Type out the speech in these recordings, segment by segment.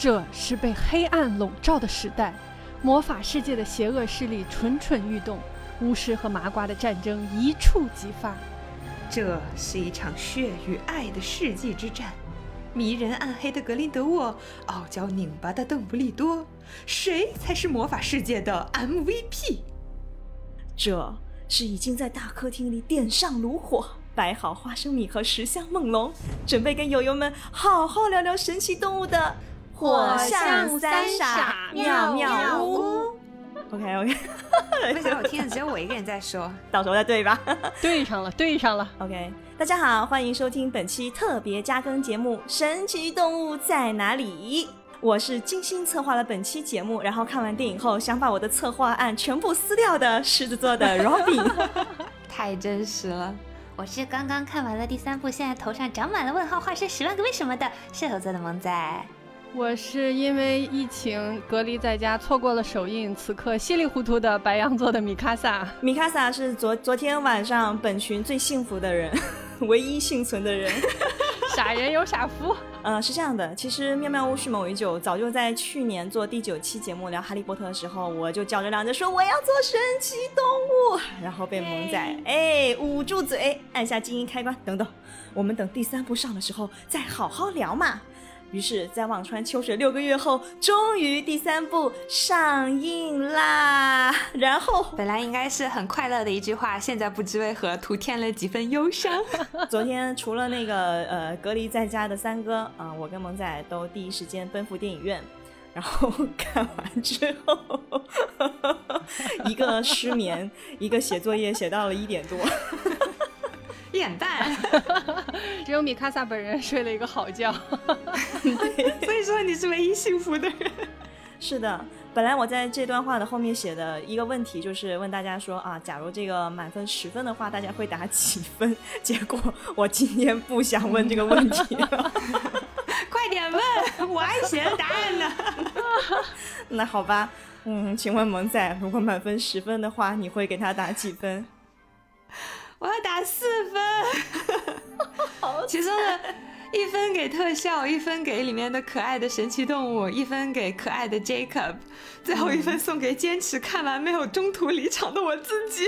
这是被黑暗笼罩的时代，魔法世界的邪恶势力蠢蠢欲动，巫师和麻瓜的战争一触即发。这是一场血与爱的世纪之战，迷人暗黑的格林德沃，傲娇拧巴的邓布利多，谁才是魔法世界的 MVP？这是已经在大客厅里点上炉火，摆好花生米和十香梦龙，准备跟友友们好好聊聊神奇动物的火象三傻妙妙屋。OK OK，为什么我听着只有我一个人在说？到时候再对吧对上了，对上了。？OK，大家好，欢迎收听本期特别加更节目《神奇动物在哪里》。我是精心策划了本期节目，然后看完电影后想把我的策划案全部撕掉的狮子座的 Robin。太真实了。我是刚刚看完了第三部，现在头上长满了问号，化身十万个为什么的射手座的萌仔。我是因为疫情隔离在家，错过了首映，此刻稀里糊涂的白羊座的米卡萨。米卡萨是昨昨天晚上本群最幸福的人，唯一幸存的人。傻人有傻福。呃，是这样的，其实妙妙屋蓄谋已久，早就在去年做第九期节目聊哈利波特的时候，我就叫着嚷着说我要做神奇动物，然后被萌仔哎捂住嘴，按下静音开关，等等，我们等第三部上的时候再好好聊嘛。于是，在望穿秋水六个月后，终于第三部上映啦。然后，本来应该是很快乐的一句话，现在不知为何徒添了几分忧伤。昨天除了那个呃隔离在家的三哥啊、我跟萌仔都第一时间奔赴电影院，然后看完之后，一个失眠，一个写作业写到了一点多。一点半，只有米卡萨本人睡了一个好觉。所以说你是唯一幸福的人。是的，本来我在这段话的后面写的一个问题就是问大家说啊，假如这个满分十分的话，大家会打几分？结果我今天不想问这个问题了。快点问，我还写答案呢。那好吧，嗯，请问萌仔，如果满分十分的话，你会给他打几分？我要打四分，其中的一分给特效，一分给里面的可爱的神奇动物，一分给可爱的 Jacob，最后一分送给坚持看完没有中途离场的我自己。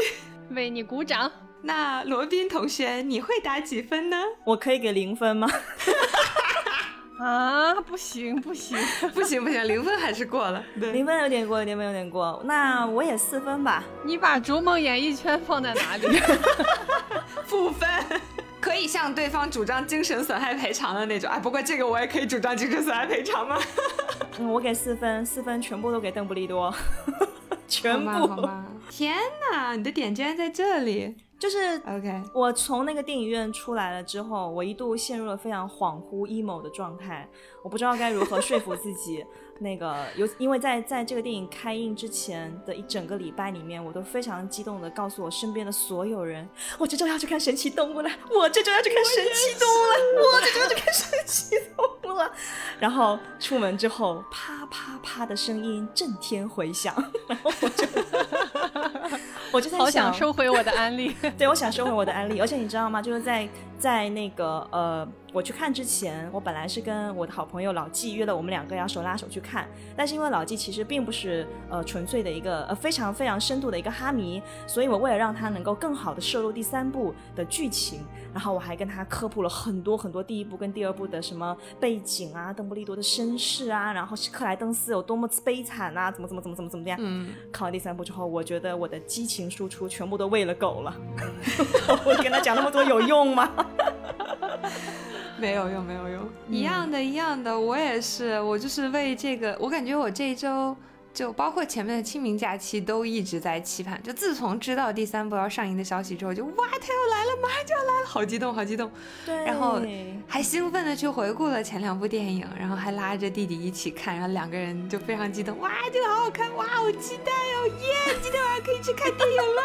为你鼓掌。那罗宾同学，你会打几分呢？我可以给零分吗？啊，不行不行，不行 不行，零分还是过了。对，零分有点过，零分有点过。那我也四分吧。你把逐梦演艺圈放在哪里？负分。可以向对方主张精神损害赔偿的那种，哎，不过这个我也可以主张精神损害赔偿吗？嗯，我给四分，四分全部都给邓布利多，全好吧，好部。吧。天哪，你的点竟然在这里。就是 OK，我从那个电影院出来了之后，我一度陷入了非常恍惚 emo 的状态，我不知道该如何说服自己。那个有，因为在在这个电影开映之前的一整个礼拜里面，我都非常激动的告诉我身边的所有人，我这周要去看神奇动物了，我这周要去看神奇动物了，我这周要去看神奇动物了。然后出门之后，啪啪啪的声音震天回响，然后我就我就在好想收回我的安利。对，我想收回我的安利，而且你知道吗？就是在在那个呃，我去看之前，我本来是跟我的好朋友老纪约了，我们两个要手拉手去看。但是因为老纪其实并不是呃纯粹的一个呃非常非常深度的一个哈迷，所以我为了让他能够更好的摄入第三部的剧情，然后我还跟他科普了很多很多第一部跟第二部的什么背景啊，邓布利多的身世啊，然后是克莱登斯有多么悲惨啊，怎么怎么怎么怎么怎么样。嗯，看完第三部之后，我觉得我的激情输出全部都喂了狗了。我跟他讲那么多有用吗？没有用，没有用，一样的，一样的。我也是，我就是为这个，我感觉我这一周就包括前面的清明假期都一直在期盼。就自从知道第三部要上映的消息之后，就哇，它要来了，马上就要来了，好激动，好激动。对然后还兴奋的去回顾了前两部电影，然后还拉着弟弟一起看，然后两个人就非常激动，哇，这个好好看，哇，好期待哦，耶，今天晚上可以去看电影了。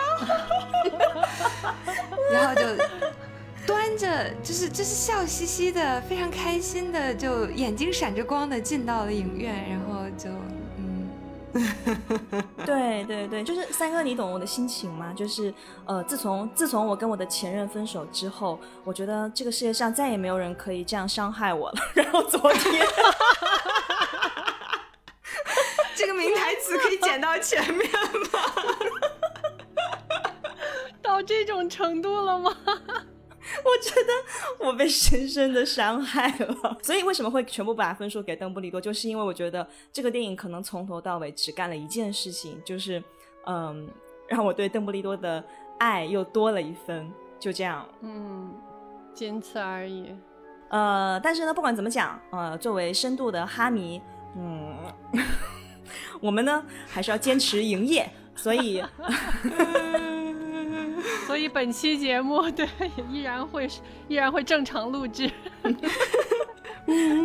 然后就端着，就是就是笑嘻嘻的，非常开心的，就眼睛闪着光的进到了影院，然后就嗯，对对对，就是三哥，你懂我的心情吗？就是呃，自从自从我跟我的前任分手之后，我觉得这个世界上再也没有人可以这样伤害我了。然后昨天，这个名台词可以剪到前面吗？到这种程度了吗？我觉得我被深深的伤害了，所以为什么会全部把分数给邓布利多，就是因为我觉得这个电影可能从头到尾只干了一件事情，就是嗯，让我对邓布利多的爱又多了一分，就这样。嗯，仅此而已。呃，但是呢，不管怎么讲，呃，作为深度的哈迷，嗯，我们呢还是要坚持营业，所以。所以本期节目 对依然会依然会正常录制，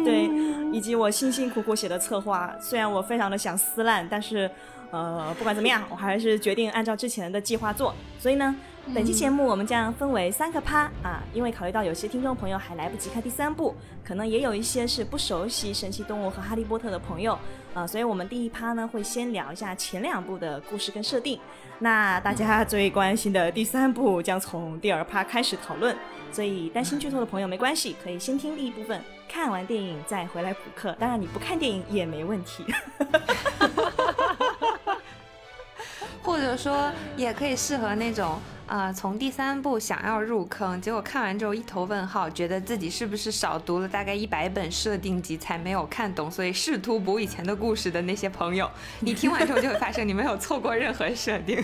对，以及我辛辛苦苦写的策划，虽然我非常的想撕烂，但是呃不管怎么样，我还是决定按照之前的计划做。所以呢，本期节目我们将分为三个趴啊，因为考虑到有些听众朋友还来不及看第三部，可能也有一些是不熟悉神奇动物和哈利波特的朋友啊，所以我们第一趴呢会先聊一下前两部的故事跟设定。那大家最关心的第三部将从第二趴开始讨论，所以担心剧透的朋友没关系，可以先听第一部分，看完电影再回来补课。当然你不看电影也没问题。或者说，也可以适合那种，呃，从第三部想要入坑，结果看完之后一头问号，觉得自己是不是少读了大概一百本设定集才没有看懂，所以试图补以前的故事的那些朋友，你听完之后就会发现你没有错过任何设定。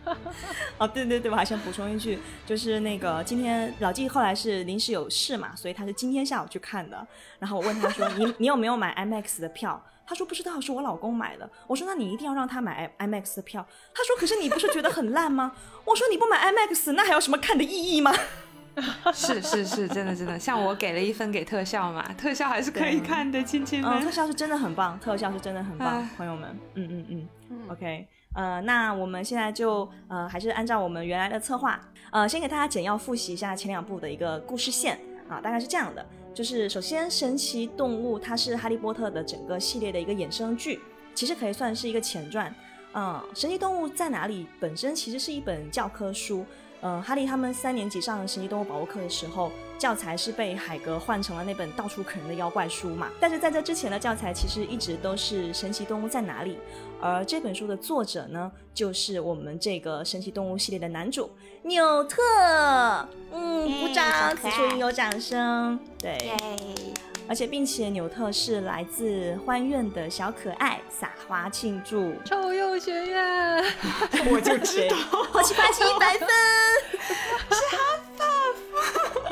哦，对对对，我还想补充一句，就是那个今天老纪后来是临时有事嘛，所以他是今天下午去看的。然后我问他说：“ 你你有没有买 IMAX 的票？”他说不知道，是我老公买的。我说那你一定要让他买 IMAX 的票。他说可是你不是觉得很烂吗？我说你不买 IMAX，那还有什么看的意义吗？是是是，真的真的，像我给了一分给特效嘛，特效还是可以看的，亲亲们。嗯，特效是真的很棒，特效是真的很棒，朋友们。嗯嗯嗯，OK，呃，那我们现在就呃还是按照我们原来的策划，呃，先给大家简要复习一下前两部的一个故事线啊，大概是这样的。就是首先，神奇动物它是哈利波特的整个系列的一个衍生剧，其实可以算是一个前传。嗯，神奇动物在哪里？本身其实是一本教科书。嗯，哈利他们三年级上神奇动物保护课的时候，教材是被海格换成了那本到处啃人的妖怪书嘛。但是在这之前的教材其实一直都是神奇动物在哪里。而这本书的作者呢，就是我们这个神奇动物系列的男主纽特。嗯，鼓掌，此处应有掌声。对，而且并且纽特是来自欢苑的小可爱，撒花庆祝。臭鼬学院，我就知道，好奇八七一百分，是哈法。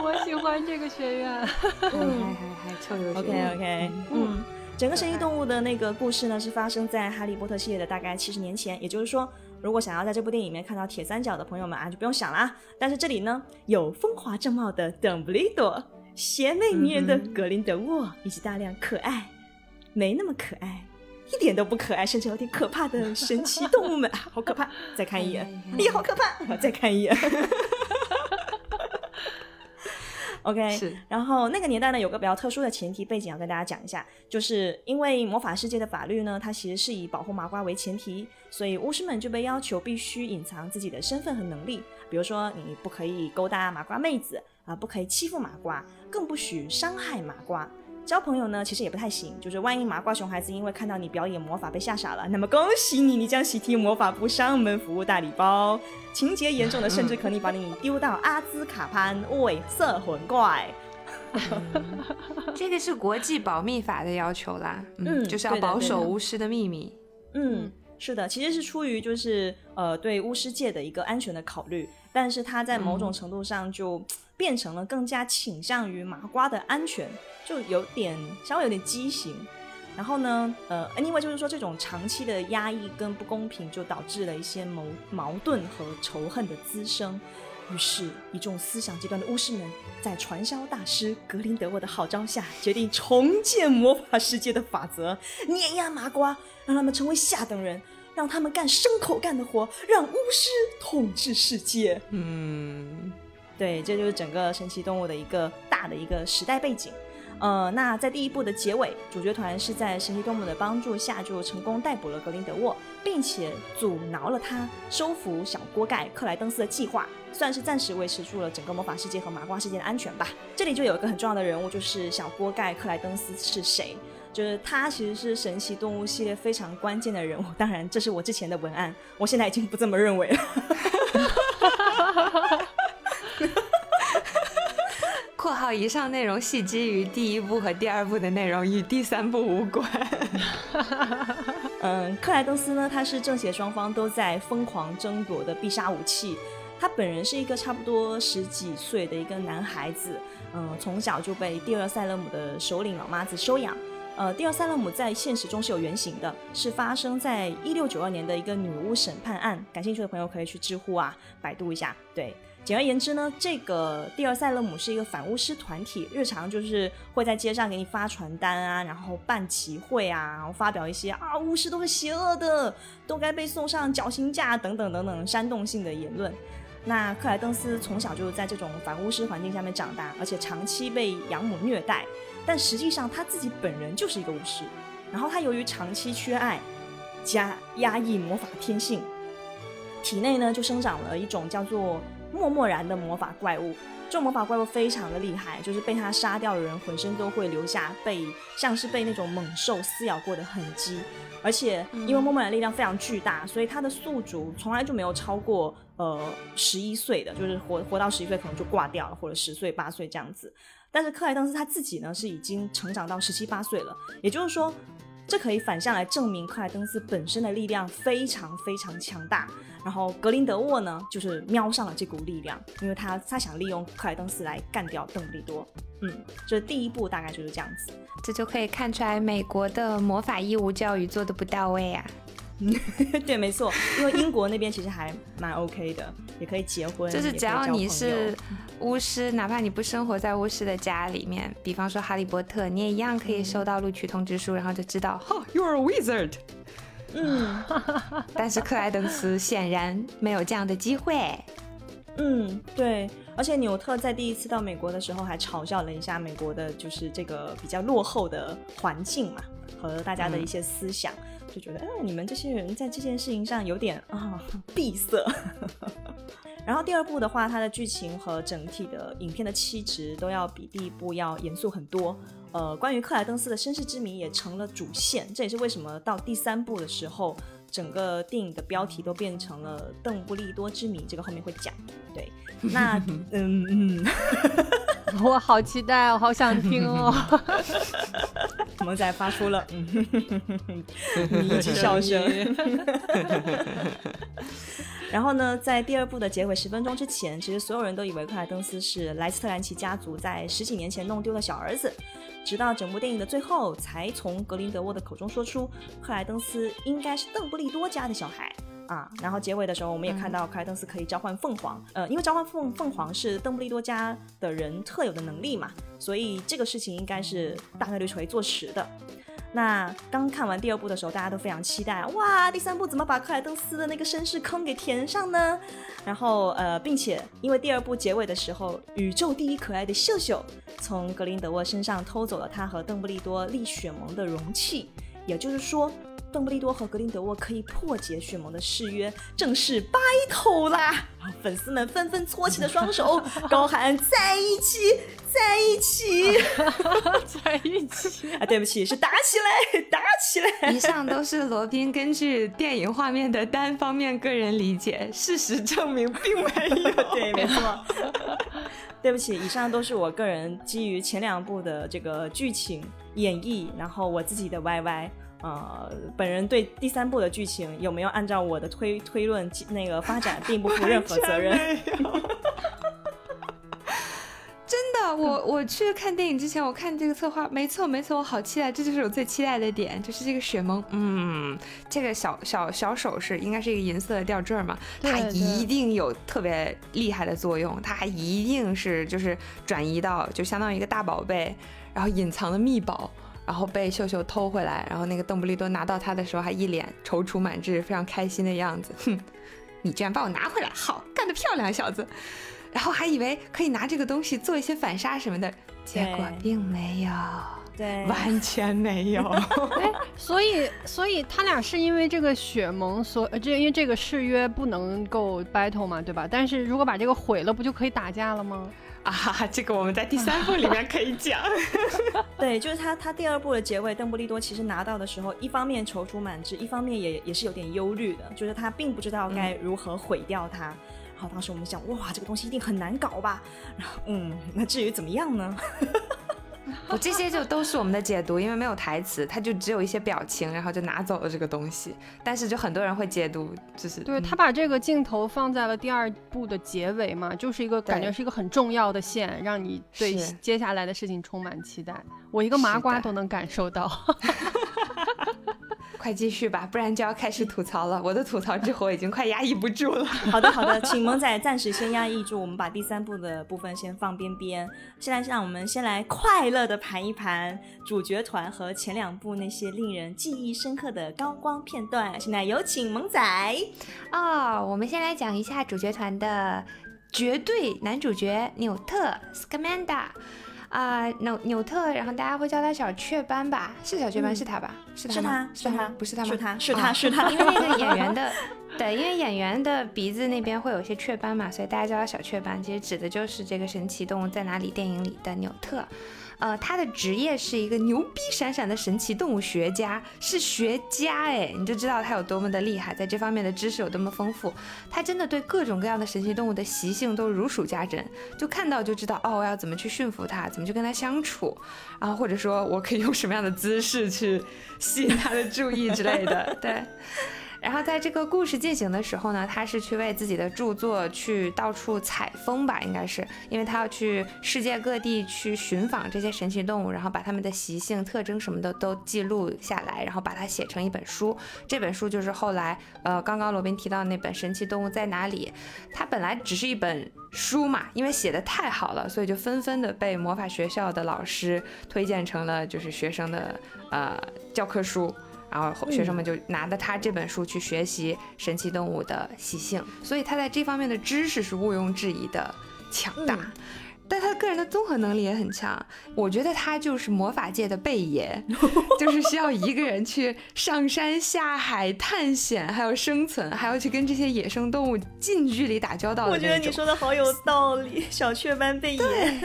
我喜欢这个学院。嗯，还还还臭鼬学院。OK OK，嗯。整个神奇动物的那个故事呢，是发生在哈利波特系列的大概七十年前。也就是说，如果想要在这部电影里面看到铁三角的朋友们啊，就不用想了。但是这里呢，有风华正茂的邓布利多，邪魅迷人的格林德沃，以及大量可爱、没那么可爱、一点都不可爱，甚至有点可怕的神奇动物们，好可怕！再看一眼，哎呀好可怕！再看一眼。OK，是。然后那个年代呢，有个比较特殊的前提背景要跟大家讲一下，就是因为魔法世界的法律呢，它其实是以保护麻瓜为前提，所以巫师们就被要求必须隐藏自己的身份和能力，比如说你不可以勾搭麻瓜妹子啊，不可以欺负麻瓜，更不许伤害麻瓜。交朋友呢，其实也不太行。就是万一麻瓜熊孩子因为看到你表演魔法被吓傻了，那么恭喜你，你将喜提魔法部上门服务大礼包。情节严重的，甚至可能把你丢到阿兹卡潘喂色魂怪。这个是国际保密法的要求啦，嗯，就是要保守巫师的秘密。嗯，是的，其实是出于就是呃对巫师界的一个安全的考虑，但是他在某种程度上就。变成了更加倾向于麻瓜的安全，就有点稍微有点畸形。然后呢，呃，anyway 就是说这种长期的压抑跟不公平，就导致了一些矛矛盾和仇恨的滋生。于是，一众思想极端的巫师们在传销大师格林德沃的号召下，决定重建魔法世界的法则，碾压麻瓜，让他们成为下等人，让他们干牲口干的活，让巫师统治世界。嗯。对，这就是整个神奇动物的一个大的一个时代背景。呃，那在第一部的结尾，主角团是在神奇动物的帮助下就成功逮捕了格林德沃，并且阻挠了他收服小锅盖克莱登斯的计划，算是暂时维持住了整个魔法世界和麻瓜世界的安全吧。这里就有一个很重要的人物，就是小锅盖克莱登斯是谁？就是他其实是神奇动物系列非常关键的人物。当然，这是我之前的文案，我现在已经不这么认为了。括号以上内容系基于第一部和第二部的内容，与第三部无关。嗯，克莱登斯呢，他是正邪双方都在疯狂争夺的必杀武器。他本人是一个差不多十几岁的一个男孩子，嗯，从小就被蒂尔塞勒姆的首领老妈子收养。呃，蒂尔塞勒姆在现实中是有原型的，是发生在一六九二年的一个女巫审判案。感兴趣的朋友可以去知乎啊，百度一下。对。简而言之呢，这个蒂尔塞勒姆是一个反巫师团体，日常就是会在街上给你发传单啊，然后办集会啊，然后发表一些啊巫师都是邪恶的，都该被送上绞刑架等等等等煽动性的言论。那克莱登斯从小就在这种反巫师环境下面长大，而且长期被养母虐待，但实际上他自己本人就是一个巫师。然后他由于长期缺爱加压抑魔法天性，体内呢就生长了一种叫做。默默然的魔法怪物，这种魔法怪物非常的厉害，就是被他杀掉的人浑身都会留下被像是被那种猛兽撕咬过的痕迹，而且因为默默然力量非常巨大，所以他的宿主从来就没有超过呃十一岁的，就是活活到十一岁可能就挂掉了，或者十岁八岁这样子。但是克莱登斯他自己呢是已经成长到十七八岁了，也就是说，这可以反向来证明克莱登斯本身的力量非常非常强大。然后格林德沃呢，就是瞄上了这股力量，因为他他想利用克莱登斯来干掉邓布利多。嗯，这第一步大概就是这样子，这就可以看出来美国的魔法义务教育做的不到位啊。对，没错，因为英国那边其实还蛮 OK 的，也可以结婚，就是只要你是巫师，哪怕你不生活在巫师的家里面，比方说哈利波特，你也一样可以收到录取通知书，然后就知道，You're a wizard。嗯，但是克莱登斯显然没有这样的机会。嗯，对，而且纽特在第一次到美国的时候还嘲笑了一下美国的，就是这个比较落后的环境嘛，和大家的一些思想，就觉得，哎，你们这些人在这件事情上有点啊闭塞。然后第二部的话，它的剧情和整体的影片的气质都要比第一部要严肃很多。呃，关于克莱登斯的身世之谜也成了主线，这也是为什么到第三部的时候，整个电影的标题都变成了邓布利多之谜。这个后面会讲。对，那嗯嗯，我好期待，我好想听哦。萌仔发出了迷之笑声。然后呢，在第二部的结尾十分钟之前，其实所有人都以为克莱登斯是莱斯特兰奇家族在十几年前弄丢了小儿子。直到整部电影的最后，才从格林德沃的口中说出克莱登斯应该是邓布利多家的小孩啊。然后结尾的时候，我们也看到克莱登斯可以召唤凤凰，呃，因为召唤凤凤凰是邓布利多家的人特有的能力嘛，所以这个事情应该是大概率是会坐实的。那刚看完第二部的时候，大家都非常期待，哇，第三部怎么把克莱登斯的那个身世坑给填上呢？然后呃，并且因为第二部结尾的时候，宇宙第一可爱的秀秀从格林德沃身上偷走了他和邓布利多立血盟的容器，也就是说。邓布利多和格林德沃可以破解血盟的誓约，正式 battle 啦！粉丝们纷纷搓起了双手，高喊在一起，在一起，在一起！啊，对不起，是打起来，打起来！以上都是罗宾根据电影画面的单方面个人理解，事实证明并没有。对，没错。对不起，以上都是我个人基于前两部的这个剧情演绎，然后我自己的 YY。呃，本人对第三部的剧情有没有按照我的推推论那个发展，并不负任何责任。真的，我我去看电影之前，我看这个策划，没错没错，我好期待，这就是我最期待的点，就是这个雪萌，嗯，这个小小小首饰应该是一个银色的吊坠嘛，它一定有特别厉害的作用，它还一定是就是转移到就相当于一个大宝贝，然后隐藏的秘宝。然后被秀秀偷回来，然后那个邓布利多拿到他的时候还一脸踌躇满志，非常开心的样子。哼，你居然把我拿回来，好干得漂亮，小子。然后还以为可以拿这个东西做一些反杀什么的，结果并没有，对，完全没有。哎，所以，所以他俩是因为这个血盟，所这因为这个誓约不能够 battle 嘛，对吧？但是如果把这个毁了，不就可以打架了吗？啊，这个我们在第三部里面可以讲。对，就是他他第二部的结尾，邓布利多其实拿到的时候，一方面踌躇满志，一方面也也是有点忧虑的，就是他并不知道该如何毁掉它。然后当时我们想，哇，这个东西一定很难搞吧？然后，嗯，那至于怎么样呢？我这些就都是我们的解读，因为没有台词，他就只有一些表情，然后就拿走了这个东西。但是就很多人会解读，就是对他把这个镜头放在了第二部的结尾嘛，就是一个感觉是一个很重要的线，让你对接下来的事情充满期待。我一个麻瓜都能感受到。快继续吧，不然就要开始吐槽了。我的吐槽之火已经快压抑不住了。好的，好的，请萌仔暂时先压抑住，我们把第三部的部分先放边边。现在让我们先来快乐的盘一盘主角团和前两部那些令人记忆深刻的高光片段。现在有请萌仔。哦，我们先来讲一下主角团的绝对男主角纽特 Scamanda。啊，纽纽特，然后大家会叫他小雀斑吧？是小雀斑，是他吧？是他，是他，不是他吗？是他，是他，是他。因为那个演员的，对，因为演员的鼻子那边会有一些雀斑嘛，所以大家叫他小雀斑。其实指的就是这个神奇动物在哪里电影里的纽特。呃，他的职业是一个牛逼闪闪的神奇动物学家，是学家哎，你就知道他有多么的厉害，在这方面的知识有多么丰富。他真的对各种各样的神奇动物的习性都如数家珍，就看到就知道哦，我要怎么去驯服它，怎么去跟它相处，然后或者说我可以用什么样的姿势去吸引它的注意之类的，对。然后在这个故事进行的时候呢，他是去为自己的著作去到处采风吧，应该是，因为他要去世界各地去寻访这些神奇动物，然后把它们的习性、特征什么的都记录下来，然后把它写成一本书。这本书就是后来，呃，刚刚罗宾提到那本《神奇动物在哪里》。它本来只是一本书嘛，因为写的太好了，所以就纷纷的被魔法学校的老师推荐成了就是学生的呃教科书。然后学生们就拿着他这本书去学习神奇动物的习性，所以他在这方面的知识是毋庸置疑的强大。但他个人的综合能力也很强，我觉得他就是魔法界的贝爷，就是需要一个人去上山下海探险，还有生存，还要去跟这些野生动物近距离打交道。我觉得你说的好有道理，小雀斑贝爷。对对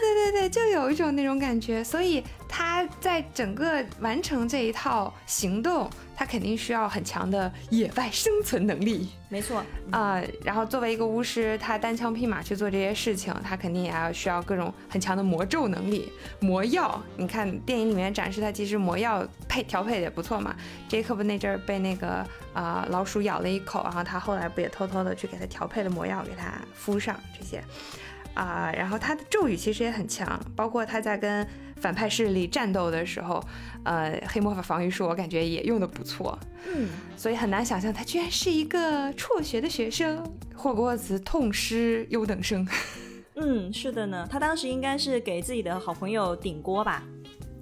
对对对，就有一种那种感觉，所以他在整个完成这一套行动。他肯定需要很强的野外生存能力，没错啊。然后作为一个巫师，他单枪匹马去做这些事情，他肯定也要需要各种很强的魔咒能力、魔药。你看电影里面展示他其实魔药配调配的也不错嘛。杰克不那阵儿被那个啊老鼠咬了一口，然后他后来不也偷偷的去给他调配了魔药给他敷上这些啊。然后他的咒语其实也很强，包括他在跟反派势力战斗的时候。呃，黑魔法防御术我感觉也用的不错，嗯，所以很难想象他居然是一个辍学的学生，霍格沃茨痛失优等生。嗯，是的呢，他当时应该是给自己的好朋友顶锅吧，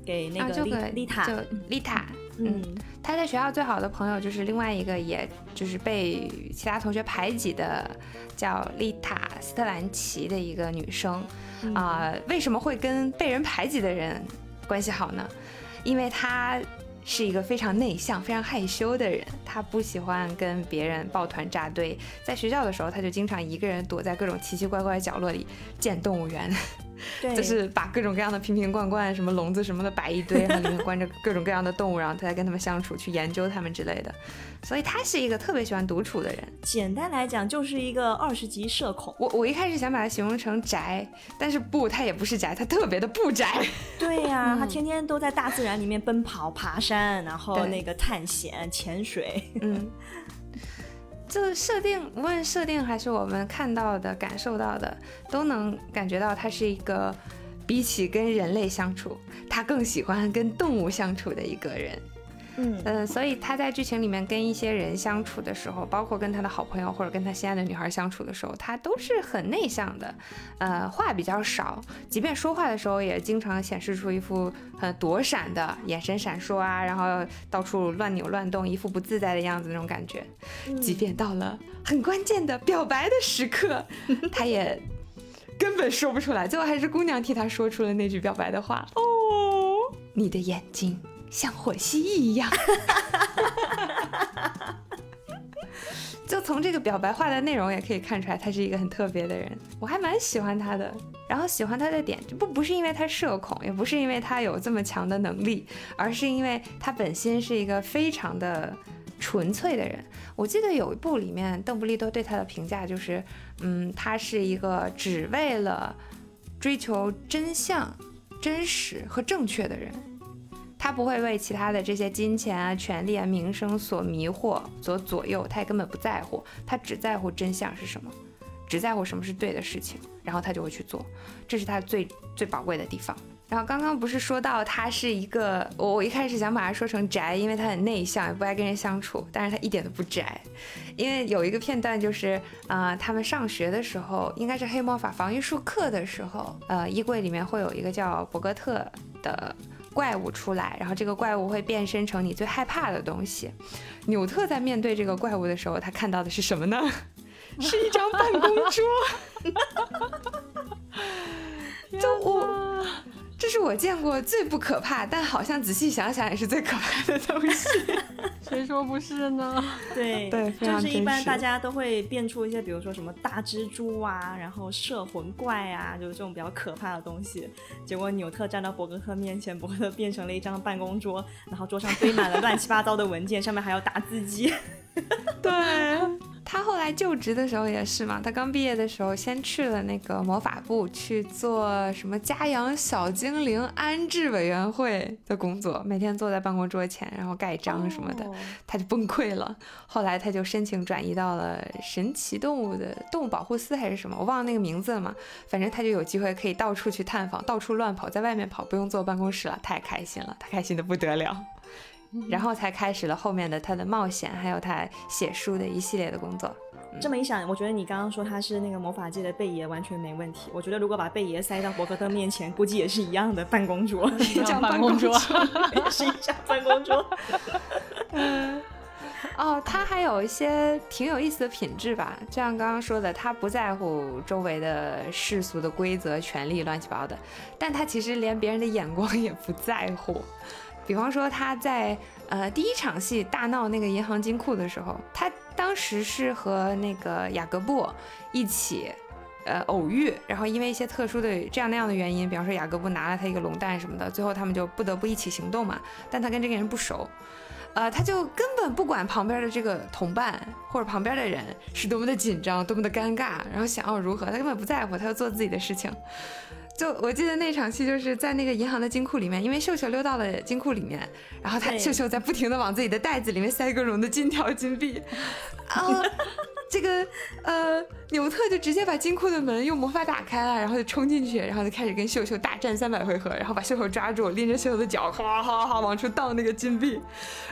给那个丽丽塔，就丽塔，嗯，他在学校最好的朋友就是另外一个，也就是被其他同学排挤的，叫丽塔斯特兰奇的一个女生，啊，为什么会跟被人排挤的人关系好呢？因为他是一个非常内向、非常害羞的人，他不喜欢跟别人抱团扎堆。在学校的时候，他就经常一个人躲在各种奇奇怪怪的角落里建动物园。就是把各种各样的瓶瓶罐罐、什么笼子什么的摆一堆，然后里面关着各种各样的动物，然后他在跟他们相处，去研究他们之类的。所以他是一个特别喜欢独处的人。简单来讲，就是一个二十级社恐。我我一开始想把他形容成宅，但是不，他也不是宅，他特别的不宅。对呀，他天天都在大自然里面奔跑、爬山，然后那个探险、潜水。嗯。就设定，无论设定还是我们看到的、感受到的，都能感觉到他是一个比起跟人类相处，他更喜欢跟动物相处的一个人。嗯呃，所以他在剧情里面跟一些人相处的时候，包括跟他的好朋友或者跟他心爱的女孩相处的时候，他都是很内向的，呃，话比较少，即便说话的时候也经常显示出一副很躲闪的眼神闪烁啊，然后到处乱扭乱动，一副不自在的样子那种感觉。即便到了很关键的表白的时刻，他也根本说不出来，最后还是姑娘替他说出了那句表白的话。哦，你的眼睛。像火蜥蜴一样，就从这个表白话的内容也可以看出来，他是一个很特别的人，我还蛮喜欢他的。然后喜欢他的点，就不不是因为他社恐，也不是因为他有这么强的能力，而是因为他本心是一个非常的纯粹的人。我记得有一部里面，邓布利多对他的评价就是，嗯，他是一个只为了追求真相、真实和正确的人。他不会为其他的这些金钱啊、权利啊、名声所迷惑、所左右，他也根本不在乎，他只在乎真相是什么，只在乎什么是对的事情，然后他就会去做，这是他最最宝贵的地方。然后刚刚不是说到他是一个，我我一开始想把他说成宅，因为他很内向，也不爱跟人相处，但是他一点都不宅，因为有一个片段就是啊，他们上学的时候，应该是黑魔法防御术课的时候，呃，衣柜里面会有一个叫博格特的。怪物出来，然后这个怪物会变身成你最害怕的东西。纽特在面对这个怪物的时候，他看到的是什么呢？是一张办公桌。就我。这是我见过最不可怕，但好像仔细想想也是最可怕的东西。谁说不是呢？对对，就是一般大家都会变出一些，比如说什么大蜘蛛啊，然后摄魂怪啊，就是这种比较可怕的东西。结果纽特站到伯格特面前，伯格特变成了一张办公桌，然后桌上堆满了乱七八糟的文件，上面还有打字机。对。他后来就职的时候也是嘛，他刚毕业的时候先去了那个魔法部去做什么家养小精灵安置委员会的工作，每天坐在办公桌前，然后盖章什么的，他就崩溃了。后来他就申请转移到了神奇动物的动物保护司还是什么，我忘了那个名字了嘛。反正他就有机会可以到处去探访，到处乱跑，在外面跑，不用坐办公室了，太开心了，他开心的不得了。然后才开始了后面的他的冒险，还有他写书的一系列的工作。这么一想，我觉得你刚刚说他是那个魔法界的贝爷，完全没问题。我觉得如果把贝爷塞到伯格特面前，估计也是一样的办公桌，一张办公桌，是一张办公桌。嗯，哦，他还有一些挺有意思的品质吧，就像刚刚说的，他不在乎周围的世俗的规则、权利乱七八糟的，但他其实连别人的眼光也不在乎。比方说他在呃第一场戏大闹那个银行金库的时候，他当时是和那个雅各布一起呃偶遇，然后因为一些特殊的这样那样的原因，比方说雅各布拿了他一个龙蛋什么的，最后他们就不得不一起行动嘛。但他跟这个人不熟，呃，他就根本不管旁边的这个同伴或者旁边的人是多么的紧张，多么的尴尬，然后想要如何，他根本不在乎，他就做自己的事情。就我记得那场戏，就是在那个银行的金库里面，因为秀秀溜到了金库里面，然后他秀秀在不停的往自己的袋子里面塞各种的金条金币，然后 这个呃纽特就直接把金库的门用魔法打开了，然后就冲进去，然后就开始跟秀秀大战三百回合，然后把秀秀抓住，拎着秀秀的脚，哗哗哗往出倒那个金币，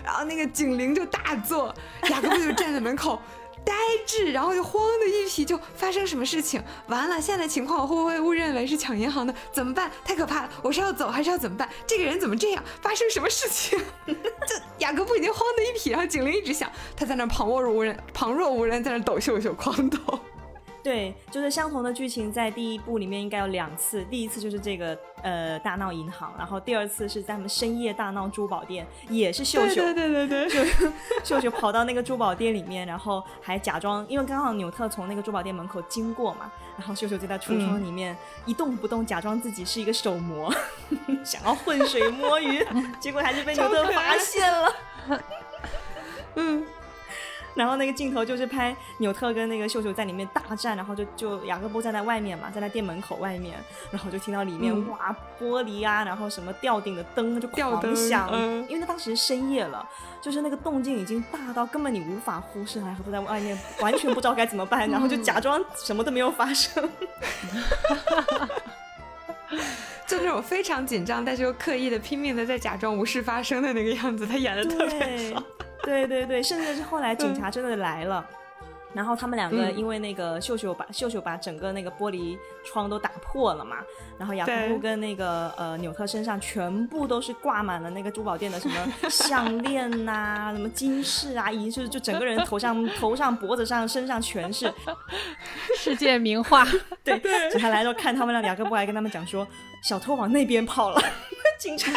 然后那个警铃就大作，雅各布就站在门口。呆滞，然后就慌的一批，就发生什么事情？完了，现在情况我会不会误认为是抢银行的？怎么办？太可怕了！我是要走还是要怎么办？这个人怎么这样？发生什么事情？这雅各布已经慌的一批，然后警铃一直响，他在那旁若无人，旁若无人，在那抖秀秀，狂抖。对，就是相同的剧情，在第一部里面应该有两次。第一次就是这个呃大闹银行，然后第二次是在他们深夜大闹珠宝店，也是秀秀，对对对对对，秀秀跑到那个珠宝店里面，然后还假装，因为刚好纽特从那个珠宝店门口经过嘛，然后秀秀就在橱窗里面一动不动，假装自己是一个手模，想要浑水摸鱼，结果还是被纽特发现了。嗯。然后那个镜头就是拍纽特跟那个秀秀在里面大战，然后就就雅各布站在外面嘛，在他店门口外面，然后就听到里面哇玻璃啊，然后什么吊顶的灯就狂响，因为那当时深夜了，就是那个动静已经大到根本你无法忽视，然后都在外面完全不知道该怎么办，然后就假装什么都没有发生，就那种非常紧张，但是又刻意的拼命的在假装无事发生的那个样子，他演的特别好。对对对，甚至是后来警察真的来了，然后他们两个因为那个秀秀把秀秀把整个那个玻璃窗都打破了嘛，然后雅各布跟那个呃纽特身上全部都是挂满了那个珠宝店的什么项链呐，什么金饰啊，已经是就整个人头上头上脖子上身上全是 世界名画。对，警察来了看他们俩，雅各布还跟他们讲说小偷往那边跑了，警察。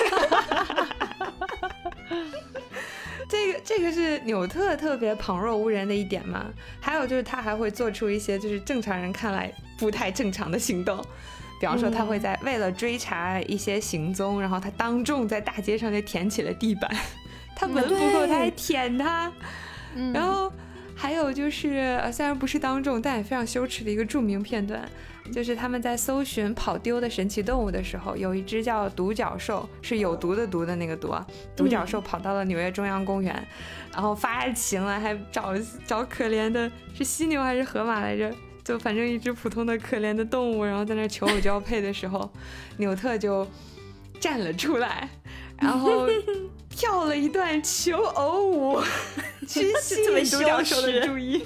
这个这个是纽特特别旁若无人的一点嘛。还有就是他还会做出一些就是正常人看来不太正常的行动，比方说他会在为了追查一些行踪，然后他当众在大街上就舔起了地板。他闻不够，他还舔他。然后还有就是，虽然不是当众，但也非常羞耻的一个著名片段。就是他们在搜寻跑丢的神奇动物的时候，有一只叫独角兽，是有毒的毒的那个毒啊。独角兽跑到了纽约中央公园，然后发情了，还找找可怜的，是犀牛还是河马来着？就反正一只普通的可怜的动物，然后在那求偶交配的时候，纽特就站了出来，然后 跳了一段求偶舞，去吸引独角兽的注意。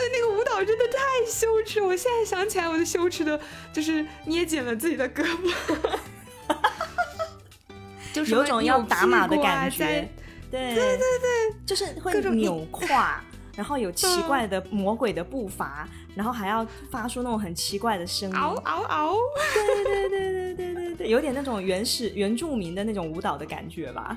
对那个舞蹈真的太羞耻，我现在想起来我就羞耻的，就是捏紧了自己的胳膊，就是有种要打码的感觉。对对对对，就是会扭胯，然后有奇怪的魔鬼的步伐，然后还要发出那种很奇怪的声音，嗷嗷嗷。对对对对对对对，有点那种原始原住民的那种舞蹈的感觉吧。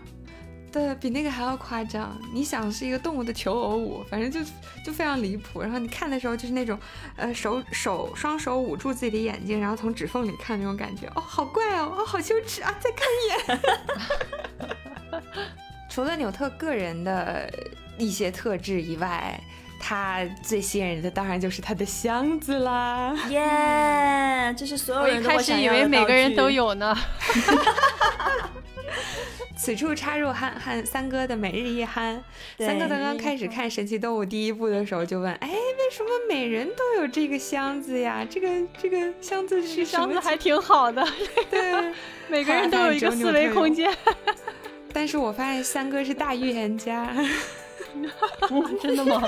对比那个还要夸张，你想是一个动物的求偶舞，反正就就非常离谱。然后你看的时候就是那种，呃，手手双手捂住自己的眼睛，然后从指缝里看那种感觉，哦，好怪哦，哦，好羞耻啊！再看一眼。除了纽特个人的一些特质以外，他最吸引人的当然就是他的箱子啦。耶，这是所有人都我一开始以为每个人都有呢。此处插入汉汉三哥的每日一憨。三哥刚刚开始看《神奇动物》第一部的时候就问：“哎，为什么每人都有这个箱子呀？这个这个箱子是箱子还挺好的，对，每个人都有一个四维空间。但是我发现三哥是大预言家，真的吗？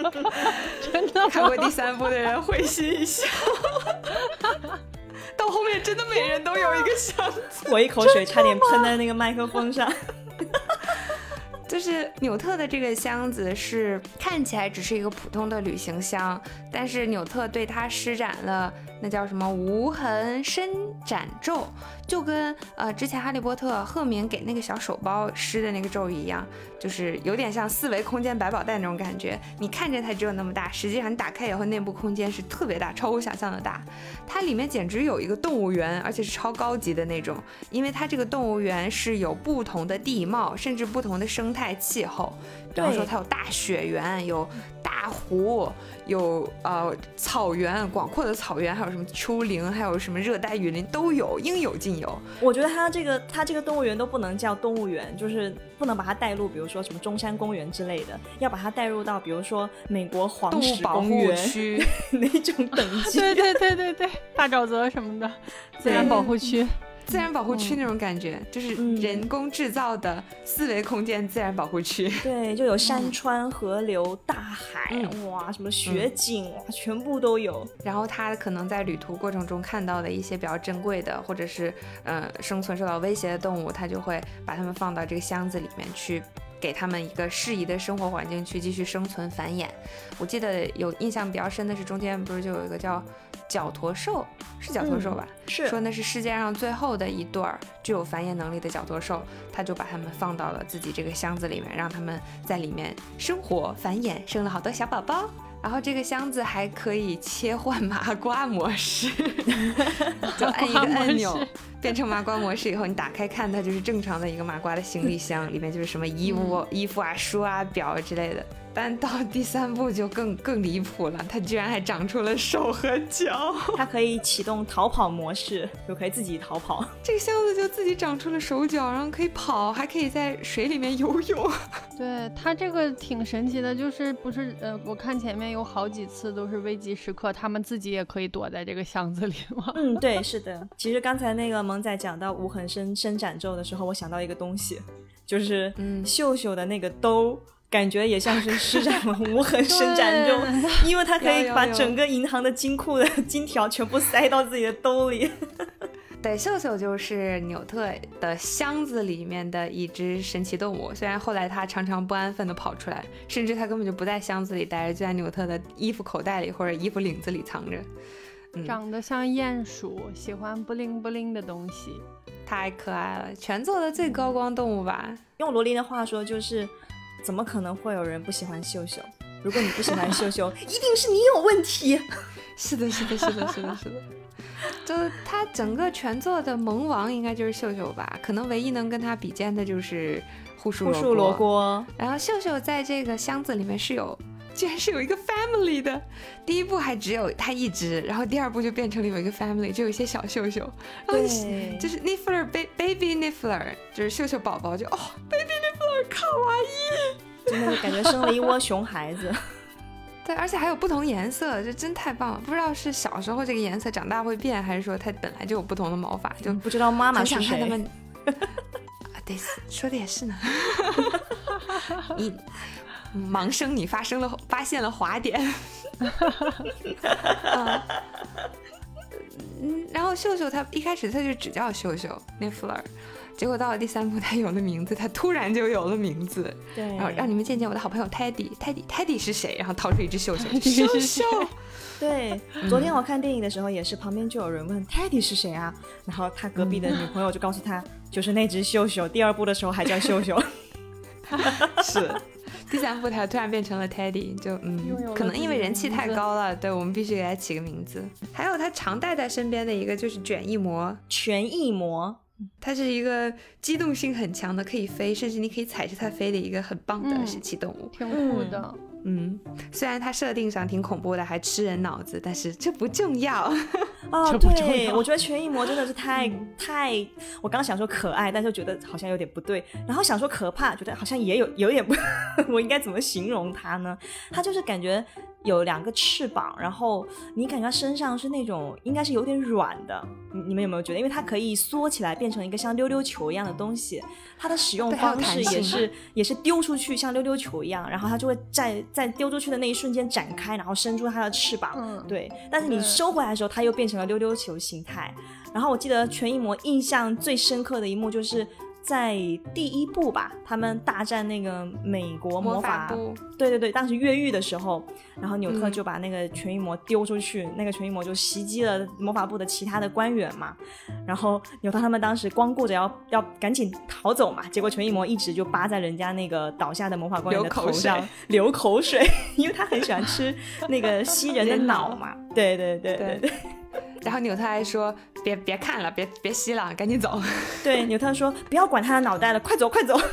真的？看过第三部的人会心一笑。到后面真的每人都有一个箱子，我一口水差点喷在那个麦克风上。就是纽特的这个箱子是看起来只是一个普通的旅行箱，但是纽特对它施展了。那叫什么无痕伸展咒，就跟呃之前哈利波特赫敏给那个小手包施的那个咒语一样，就是有点像四维空间百宝袋那种感觉。你看着它只有那么大，实际上你打开以后内部空间是特别大，超乎想象的大。它里面简直有一个动物园，而且是超高级的那种，因为它这个动物园是有不同的地貌，甚至不同的生态气候。比方说，它有大雪原，有大湖，有呃草原，广阔的草原，还有什么丘陵，还有什么热带雨林都有，应有尽有。我觉得它这个它这个动物园都不能叫动物园，就是不能把它带入，比如说什么中山公园之类的，要把它带入到比如说美国黄石保护区 那种等 级。对对对对对，大沼泽什么的自然保护区。自然保护区那种感觉，就是人工制造的四维空间自然保护区。对，就有 山川、河流、大海，哇，什么雪景，哇，全部都有。然后他可能在旅途过程中看到的一些比较珍贵的，或者是呃生存受到威胁的动物，他就会把它们放到这个箱子里面去。给他们一个适宜的生活环境去继续生存繁衍。我记得有印象比较深的是中间不是就有一个叫角驼兽，是角驼兽吧？是说那是世界上最后的一对儿具有繁衍能力的角驼兽，他就把它们放到了自己这个箱子里面，让他们在里面生活繁衍，生了好多小宝宝。然后这个箱子还可以切换麻瓜模式，就按一个按钮 变成麻瓜模式以后，你打开看，它就是正常的一个麻瓜的行李箱，里面就是什么衣物、衣服啊、书啊、表之类的。但到第三部就更更离谱了，它居然还长出了手和脚，它可以启动逃跑模式，就可以自己逃跑。这个箱子就自己长出了手脚，然后可以跑，还可以在水里面游泳。对它这个挺神奇的，就是不是呃，我看前面有好几次都是危急时刻，他们自己也可以躲在这个箱子里吗？嗯，对，是的。其实刚才那个萌仔讲到无痕伸伸展咒的时候，我想到一个东西，就是嗯，秀秀的那个兜。感觉也像是施展了 无痕伸展咒，因为它可以把整个银行的金库的金条全部塞到自己的兜里。对，秀秀就是纽特的箱子里面的一只神奇动物，虽然后来它常常不安分的跑出来，甚至它根本就不在箱子里待着，就在纽特的衣服口袋里或者衣服领子里藏着。长得像鼹鼠，喜欢不灵不灵的东西，太可爱了，全做的最高光动物吧。用罗琳的话说就是，怎么可能会有人不喜欢秀秀？如果你不喜欢秀秀，一定是你有问题。是的，是的，是的，是的，是的。就是他整个全作的萌王应该就是秀秀吧？可能唯一能跟他比肩的就是护树护树罗锅。然后秀秀在这个箱子里面是有，居然是有一个 family 的。第一部还只有他一只，然后第二部就变成了有一个 family，就有一些小秀秀。对，就是 Niffler baby Niffler，就是秀秀宝宝，就哦 baby Niffler 卡哇伊，真的感觉生了一窝熊孩子。对，而且还有不同颜色，这真太棒了！不知道是小时候这个颜色长大会变，还是说它本来就有不同的毛发，就不知道妈妈是谁。啊，对，说的也是呢。你盲生，你发生了发现了滑点。嗯，然后秀秀他一开始他就只叫秀秀，那 Fleur。结果到了第三部，他有了名字，他突然就有了名字。对，然后让你们见见我的好朋友 Teddy，Teddy，Teddy 是谁？然后掏出一只秀秀，秀秀。对，昨天我看电影的时候也是，旁边就有人问 Teddy 是谁啊？然后他隔壁的女朋友就告诉他，就是那只秀秀。第二部的时候还叫秀秀。是，第三副它突然变成了 Teddy，就嗯，可能因为人气太高了，对我们必须给他起个名字。还有他常带在身边的一个就是卷翼魔，全翼魔。它是一个机动性很强的，可以飞，甚至你可以踩着它飞的一个很棒的神奇动物，挺酷的。嗯，虽然它设定上挺恐怖的，还吃人脑子，但是这不重要。哦，对，我觉得全翼魔真的是太太，我刚想说可爱，但是觉得好像有点不对，然后想说可怕，觉得好像也有有点不，我应该怎么形容它呢？它就是感觉。有两个翅膀，然后你感觉它身上是那种应该是有点软的，你你们有没有觉得？因为它可以缩起来变成一个像溜溜球一样的东西，它的使用方式也是也是丢出去像溜溜球一样，然后它就会在在丢出去的那一瞬间展开，然后伸出它的翅膀，嗯对。但是你收回来的时候，它又变成了溜溜球形态。然后我记得全一模印象最深刻的一幕就是。在第一部吧，他们大战那个美国魔法。部，对对对，当时越狱的时候，然后纽特就把那个全翼魔丢出去，那个全翼魔就袭击了魔法部的其他的官员嘛，然后纽特他们当时光顾着要 要赶紧逃走嘛，结果全翼魔一直就扒在人家那个倒下的魔法官员的头上流口水，因为他很喜欢吃那个吸人的脑嘛，对对对对。对。然后纽特还说：“别别看了，别别吸了，赶紧走。”对，纽特说：“不要管他的脑袋了，快走快走。”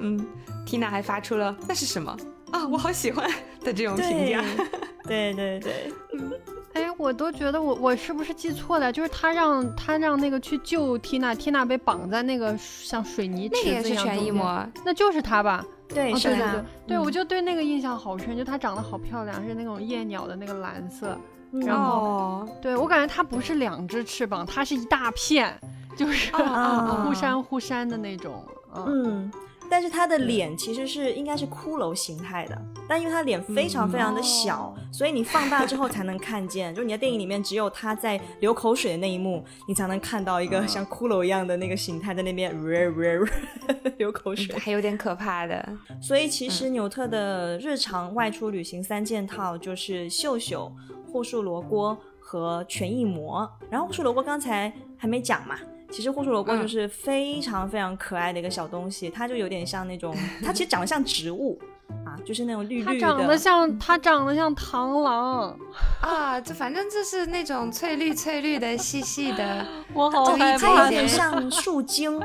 嗯，缇娜还发出了“那是什么啊？我好喜欢”的这种评价。对对对，嗯，哎，我都觉得我我是不是记错了？就是他让他让那个去救缇娜，缇娜被绑在那个像水泥池子一样全一模，那就是他吧？对，是的，对，我就对那个印象好深，就它长得好漂亮，是那种夜鸟的那个蓝色，然后，对我感觉它不是两只翅膀，它是一大片，就是 忽闪忽闪的那种，嗯。但是他的脸其实是应该是骷髅形态的，但因为他脸非常非常的小，所以你放大之后才能看见。就是你在电影里面只有他在流口水的那一幕，你才能看到一个像骷髅一样的那个形态在那边 流口水，还有点可怕的。所以其实纽特的日常外出旅行三件套就是秀秀、护树罗锅和全翼魔。然后护树罗锅刚才还没讲嘛。其实护树萝卜就是非常非常可爱的一个小东西，它就有点像那种，它其实长得像植物啊，就是那种绿绿的。它长得像，它长得像螳螂啊，就反正就是那种翠绿翠绿的、细细的。我好害怕。有点像 树精，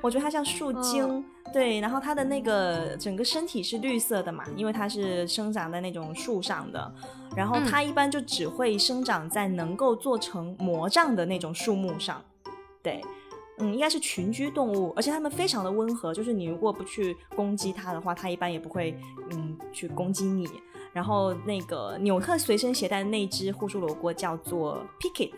我觉得它像树精。对，然后它的那个整个身体是绿色的嘛，因为它是生长在那种树上的。然后它一般就只会生长在能够做成魔杖的那种树木上。对，嗯，应该是群居动物，而且它们非常的温和，就是你如果不去攻击它的话，它一般也不会，嗯，去攻击你。然后那个纽特随身携带的那只护树罗锅叫做 Picket，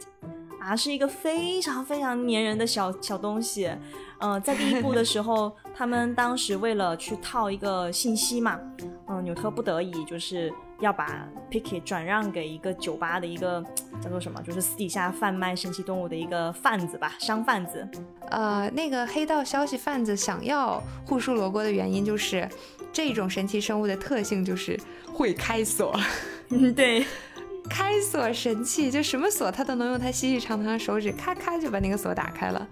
啊，是一个非常非常粘人的小小东西。嗯，在第一部的时候，他们当时为了去套一个信息嘛，嗯，纽特不得已就是。要把 Picky 转让给一个酒吧的一个 叫做什么，就是私底下贩卖神奇动物的一个贩子吧，商贩子。呃，那个黑道消息贩子想要护树罗锅的原因就是，这种神奇生物的特性就是会开锁。嗯，对。开锁神器，就什么锁他都能用他细细长长的手指咔咔就把那个锁打开了，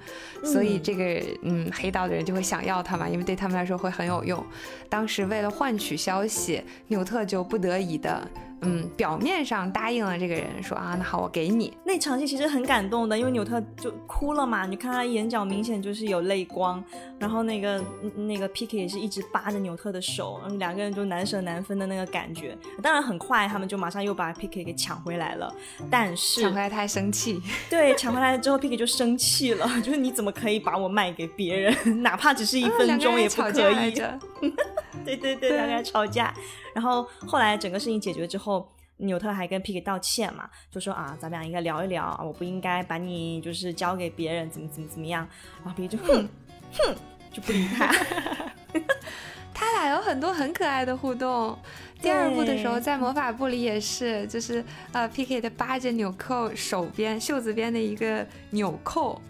所以这个嗯黑道的人就会想要他嘛，因为对他们来说会很有用。当时为了换取消息，纽特就不得已的。嗯，表面上答应了这个人，说啊，那好，我给你。那场戏其实很感动的，因为纽特就哭了嘛，你看他眼角明显就是有泪光，然后那个那个 P K 也是一直扒着纽特的手，两个人就难舍难分的那个感觉。当然很快他们就马上又把 P K 给抢回来了，但是抢回来他还生气。对，抢回来之后 P K 就生气了，就是你怎么可以把我卖给别人，哪怕只是一分钟也不可以。对对对，两个人吵架。然后后来整个事情解决之后，纽特还跟 P.K 道歉嘛，就说啊，咱们俩应该聊一聊啊，我不应该把你就是交给别人，怎么怎么怎么样。然后 P.K 就哼哼就不理他。他俩有很多很可爱的互动。第二部的时候，在魔法部里也是，就是呃 P.K 的扒着纽扣手边袖子边的一个纽扣。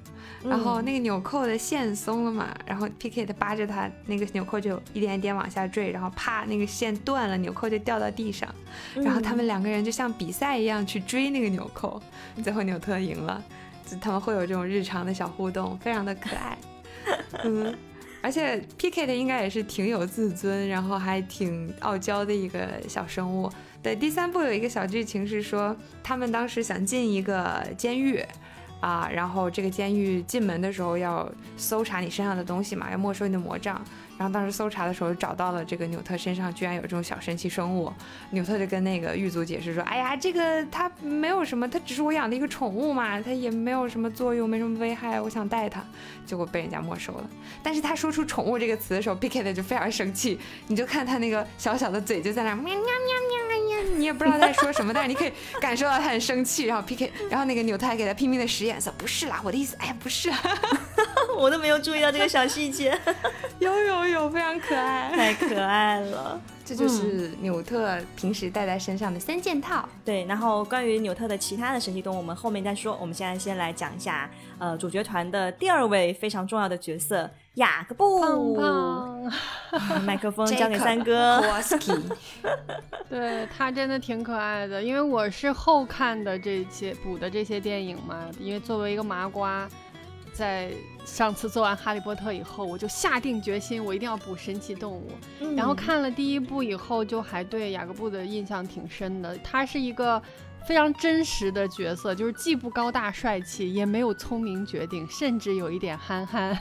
然后那个纽扣的线松了嘛，然后 P K 的扒着他，那个纽扣就一点一点往下坠，然后啪，那个线断了，纽扣就掉到地上，然后他们两个人就像比赛一样去追那个纽扣，最后纽特赢了，就他们会有这种日常的小互动，非常的可爱。嗯，而且 P K 的应该也是挺有自尊，然后还挺傲娇的一个小生物。对，第三部有一个小剧情是说，他们当时想进一个监狱。啊，然后这个监狱进门的时候要搜查你身上的东西嘛，要没收你的魔杖。然后当时搜查的时候找到了这个纽特身上居然有这种小神奇生物，纽特就跟那个狱卒解释说：“哎呀，这个它没有什么，它只是我养的一个宠物嘛，它也没有什么作用，没什么危害，我想带它。”结果被人家没收了。但是他说出“宠物”这个词的时候 p i k e t 就非常生气，你就看他那个小小的嘴就在那喵喵喵喵喵。你也不知道在说什么，但是你可以感受到他很生气。然后 P K，然后那个纽特还给他拼命的使眼色，不是啦，我的意思，哎呀，不是，我都没有注意到这个小细节。有有有，非常可爱，太可爱了。这就是纽特平时带在身上的三件套。对，然后关于纽特的其他的神奇动物，我们后面再说。我们现在先来讲一下，呃，主角团的第二位非常重要的角色雅各布。麦克风交给三哥。对他真的挺可爱的，因为我是后看的这些补的这些电影嘛，因为作为一个麻瓜。在上次做完《哈利波特》以后，我就下定决心，我一定要补神奇动物。然后看了第一部以后，就还对雅各布的印象挺深的。他是一个非常真实的角色，就是既不高大帅气，也没有聪明绝顶，甚至有一点憨憨。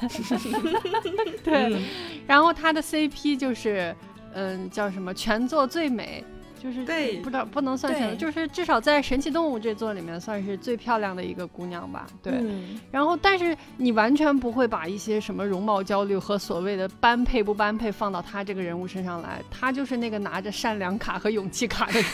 对，然后他的 CP 就是，嗯，叫什么？全作最美。就是对，不知道不能算全，就是至少在神奇动物这座里面算是最漂亮的一个姑娘吧。对，然后但是你完全不会把一些什么容貌焦虑和所谓的般配不般配放到她这个人物身上来，她就是那个拿着善良卡和勇气卡的人。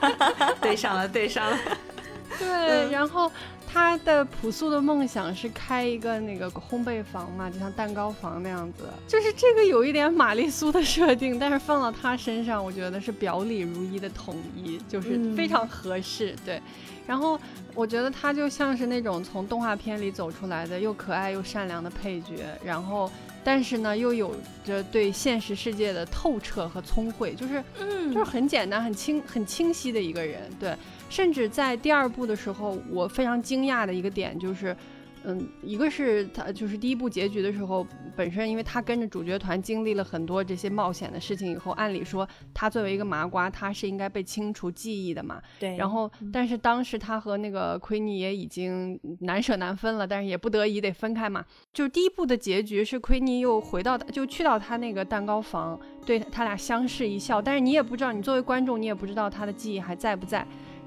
对上了，对上了。对，然后。他的朴素的梦想是开一个那个烘焙房嘛，就像蛋糕房那样子，就是这个有一点玛丽苏的设定，但是放到他身上，我觉得是表里如一的统一，就是非常合适。对，然后我觉得他就像是那种从动画片里走出来的又可爱又善良的配角，然后但是呢又有着对现实世界的透彻和聪慧，就是嗯，就是很简单、很清、很清晰的一个人。对。甚至在第二部的时候，我非常惊讶的一个点就是，嗯，一个是他就是第一部结局的时候，本身因为他跟着主角团经历了很多这些冒险的事情以后，按理说他作为一个麻瓜，他是应该被清除记忆的嘛。对。然后，但是当时他和那个奎尼也已经难舍难分了，但是也不得已得分开嘛。就第一部的结局是奎尼又回到，就去到他那个蛋糕房，对他俩相视一笑，但是你也不知道，你作为观众，你也不知道他的记忆还在不在。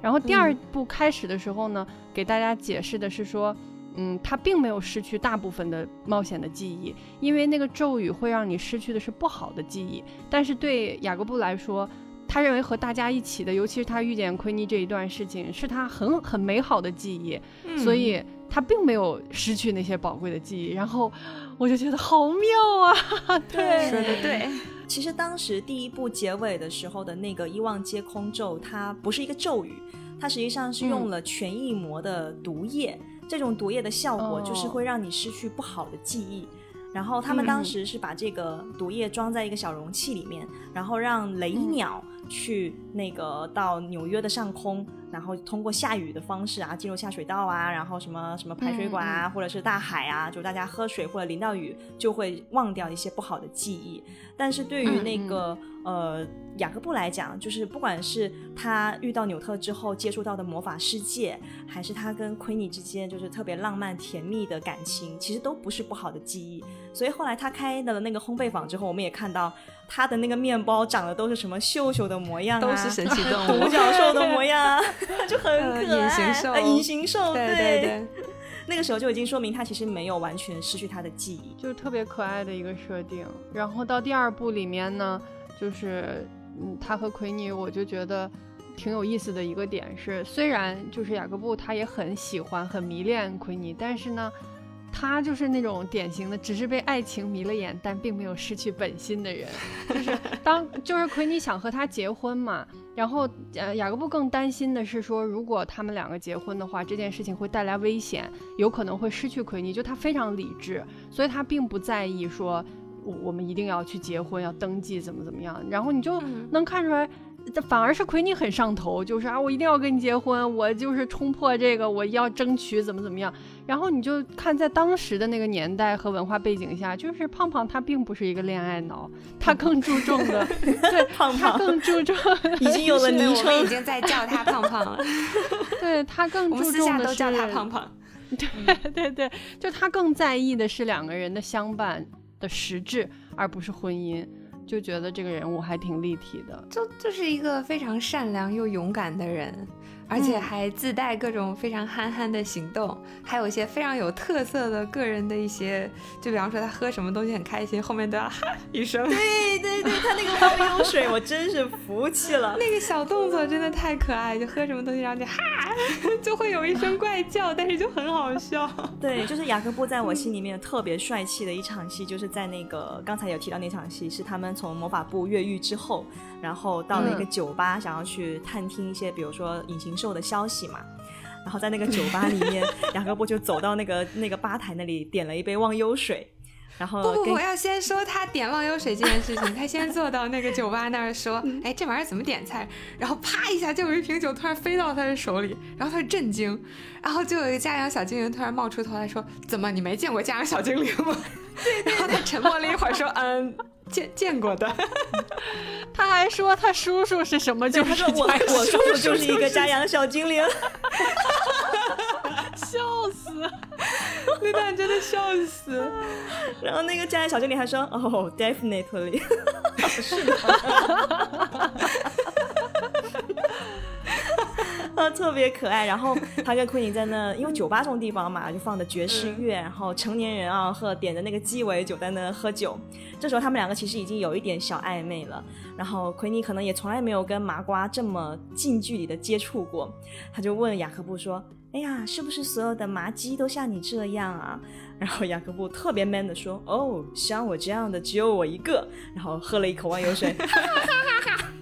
然后第二部开始的时候呢，给大家解释的是说，嗯，他并没有失去大部分的冒险的记忆，因为那个咒语会让你失去的是不好的记忆。但是对雅各布来说，他认为和大家一起的，尤其是他遇见奎尼这一段事情，是他很很美好的记忆，所以他并没有失去那些宝贵的记忆。然后我就觉得好妙啊！对，说的对。其实当时第一部结尾的时候的那个一望皆空咒，它不是一个咒语，它实际上是用了权益魔的毒液。这种毒液的效果就是会让你失去不好的记忆。然后他们当时是把这个毒液装在一个小容器里面，然后让雷鸟去那个到纽约的上空，然后通过下雨的方式啊进入下水道啊，然后什么什么排水管啊，或者是大海啊，就大家喝水或者淋到雨就会忘掉一些不好的记忆。但是对于那个呃雅各布来讲，就是不管是他遇到纽特之后接触到的魔法世界，还是他跟奎尼之间就是特别浪漫甜蜜的感情，其实都不是不好的记忆。所以后来他开的那个烘焙坊之后，我们也看到他的那个面包长得都是什么秀秀的模样啊，都是神奇动物，独角兽的模样啊，就很可爱。隐形兽，隐形兽，对对对。那个时候就已经说明他其实没有完全失去他的记忆，就是特别可爱的一个设定。然后到第二部里面呢，就是嗯，他和奎尼，我就觉得挺有意思的一个点是，虽然就是雅各布他也很喜欢、很迷恋奎尼，但是呢。他就是那种典型的，只是被爱情迷了眼，但并没有失去本心的人。就是 当就是奎尼想和他结婚嘛，然后呃雅各布更担心的是说，如果他们两个结婚的话，这件事情会带来危险，有可能会失去奎尼。就他非常理智，所以他并不在意说，我我们一定要去结婚，要登记怎么怎么样。然后你就能看出来。这反而是奎尼很上头，就是啊，我一定要跟你结婚，我就是冲破这个，我要争取怎么怎么样。然后你就看在当时的那个年代和文化背景下，就是胖胖他并不是一个恋爱脑，他更注重的，对，胖胖更注重，已经有了昵称，已经在叫他胖胖了。对他更注重的是叫他胖胖。对对对，就他更在意的是两个人的相伴的实质，而不是婚姻。就觉得这个人物还挺立体的，就就是一个非常善良又勇敢的人。而且还自带各种非常憨憨的行动，还有一些非常有特色的个人的一些，就比方说他喝什么东西很开心，后面都要哈一声。对对对，他那个忘忧水，我真是服气了。那个小动作真的太可爱，就喝什么东西然后就哈，就会有一声怪叫，但是就很好笑。对，就是雅各布在我心里面特别帅气的一场戏，就是在那个刚才有提到那场戏，是他们从魔法部越狱之后。然后到了一个酒吧，想要去探听一些，比如说隐形兽的消息嘛。然后在那个酒吧里面，雅各布就走到那个那个吧台那里，点了一杯忘忧水。然后不不，我要先说他点忘忧水这件事情。他先坐到那个酒吧那儿说：“哎，这玩意儿怎么点菜？”然后啪一下，就有一瓶酒突然飞到他的手里，然后他震惊。然后就有一个家养小精灵突然冒出头来说：“怎么，你没见过家养小精灵吗？”对。然后他沉默了一会儿说：“嗯。”见见过的，他还说他叔叔是什么？就是我我叔叔就是一个家养小精灵，笑死，那段真的笑死。然后那个站在小精灵还说：“哦，definitely，是的。”啊，特别可爱。然后他跟奎尼在那，因为酒吧这种地方嘛，就放的爵士乐，然后成年人啊喝点的那个鸡尾酒在那喝酒。这时候他们两个其实已经有一点小暧昧了。然后奎尼可能也从来没有跟麻瓜这么近距离的接触过，他就问雅各布说：“哎呀，是不是所有的麻鸡都像你这样啊？” 然后雅各布特别 man 的说：“哦，像我这样的只有我一个。”然后喝了一口忘忧水。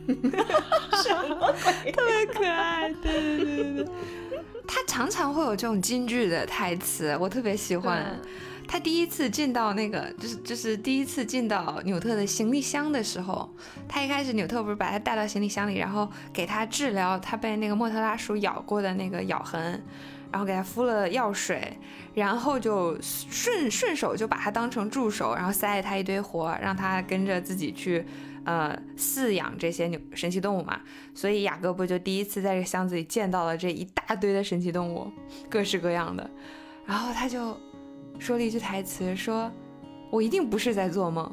什么鬼？特别可爱，对对对对对。他常常会有这种京剧的台词，我特别喜欢。他第一次进到那个，就是就是第一次进到纽特的行李箱的时候，他一开始纽特不是把他带到行李箱里，然后给他治疗他被那个莫特拉鼠咬过的那个咬痕，然后给他敷了药水，然后就顺顺手就把他当成助手，然后塞了他一堆活，让他跟着自己去。呃，饲养这些牛神奇动物嘛，所以雅各布就第一次在这箱子里见到了这一大堆的神奇动物，各式各样的。然后他就说了一句台词，说：“我一定不是在做梦。”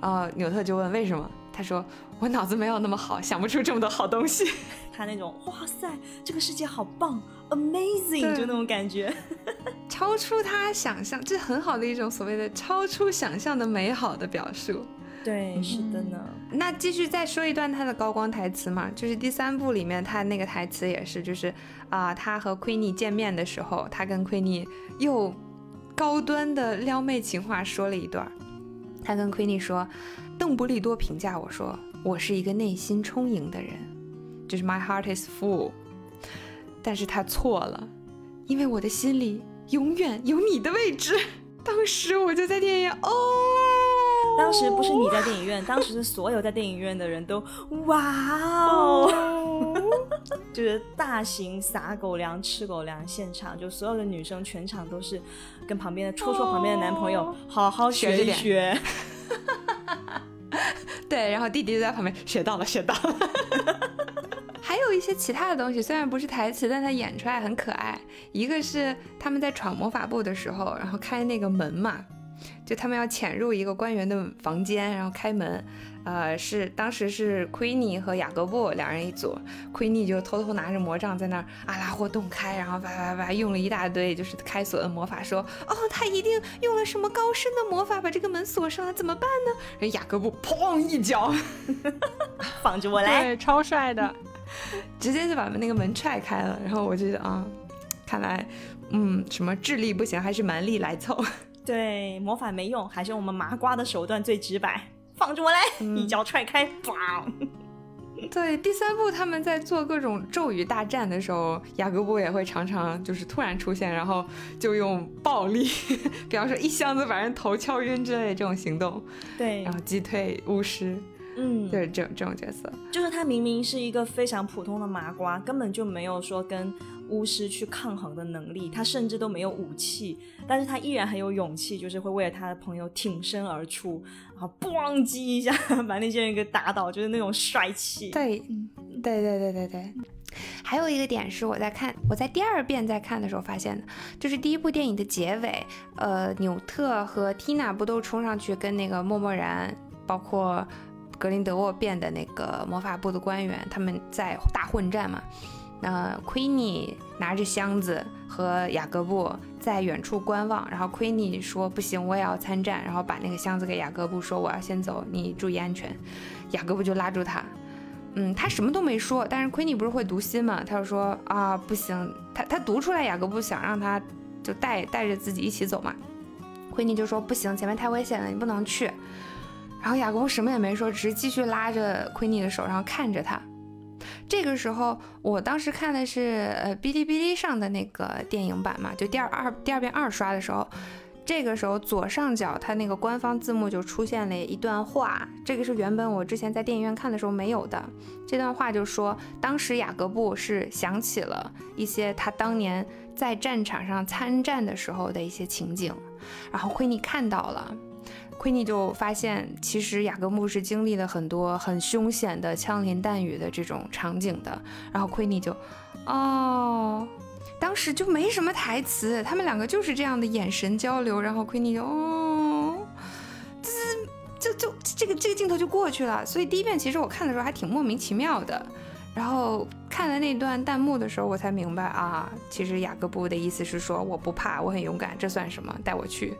啊，纽特就问为什么？他说：“我脑子没有那么好，想不出这么多好东西。”他那种哇塞，这个世界好棒，amazing，就那种感觉，超出他想象，这很好的一种所谓的超出想象的美好的表述。对，是的呢。那继续再说一段他的高光台词嘛，就是第三部里面他那个台词也是，就是啊，他和奎尼见面的时候，他跟奎尼又高端的撩妹情话说了一段。他跟 Queenie 说，邓布利多评价我说，我是一个内心充盈的人，就是 my heart is full。但是他错了，因为我的心里永远有你的位置。当时我就在电影院哦。当时不是你在电影院，当时是所有在电影院的人都哇哦，就是大型撒狗粮、吃狗粮现场，就所有的女生全场都是跟旁边的戳戳旁边的男朋友，好好学一学。对，然后弟弟就在旁边学到了，学到了。还有一些其他的东西，虽然不是台词，但他演出来很可爱。一个是他们在闯魔法部的时候，然后开那个门嘛。就他们要潜入一个官员的房间，然后开门，呃，是当时是奎尼和雅各布两人一组，奎尼就偷偷拿着魔杖在那儿阿拉霍洞开，然后叭叭叭用了一大堆就是开锁的魔法，说哦，他一定用了什么高深的魔法把这个门锁上了，怎么办呢？人雅各布砰一脚，放着我来，对，超帅的，直接就把那个门踹开了。然后我就觉得啊，看来嗯，什么智力不行，还是蛮力来凑。对，魔法没用，还是我们麻瓜的手段最直白。放着我来，一脚踹开，砰！对，第三部他们在做各种咒语大战的时候，雅各布也会常常就是突然出现，然后就用暴力，比方说一箱子把人头敲晕之类的这种行动，对，然后击退巫师，嗯，就是这种这种角色，就是他明明是一个非常普通的麻瓜，根本就没有说跟。巫师去抗衡的能力，他甚至都没有武器，但是他依然很有勇气，就是会为了他的朋友挺身而出，然后咣叽一下 把那些人给打倒，就是那种帅气。对，对对对对对。还有一个点是我在看，我在第二遍在看的时候发现的，就是第一部电影的结尾，呃，纽特和缇娜不都冲上去跟那个默默然，包括格林德沃变的那个魔法部的官员，他们在大混战嘛？呃，奎尼拿着箱子和雅各布在远处观望，然后奎尼说不行，我也要参战，然后把那个箱子给雅各布说我要先走，你注意安全。雅各布就拉住他，嗯，他什么都没说，但是奎尼不是会读心嘛，他就说啊不行，他他读出来雅各布想让他就带带着自己一起走嘛，奎尼就说不行，前面太危险了，你不能去。然后雅各布什么也没说，只是继续拉着奎尼的手，然后看着他。这个时候，我当时看的是呃哔哩哔哩上的那个电影版嘛，就第二二第二遍二刷的时候，这个时候左上角它那个官方字幕就出现了一段话，这个是原本我之前在电影院看的时候没有的。这段话就说，当时雅各布是想起了一些他当年在战场上参战的时候的一些情景，然后奎尼看到了。奎尼就发现，其实雅各布是经历了很多很凶险的枪林弹雨的这种场景的。然后奎尼就，哦，当时就没什么台词，他们两个就是这样的眼神交流。然后奎尼就，哦，这就就这个这个镜头就过去了。所以第一遍其实我看的时候还挺莫名其妙的。然后看了那段弹幕的时候，我才明白啊，其实雅各布的意思是说我不怕，我很勇敢，这算什么？带我去。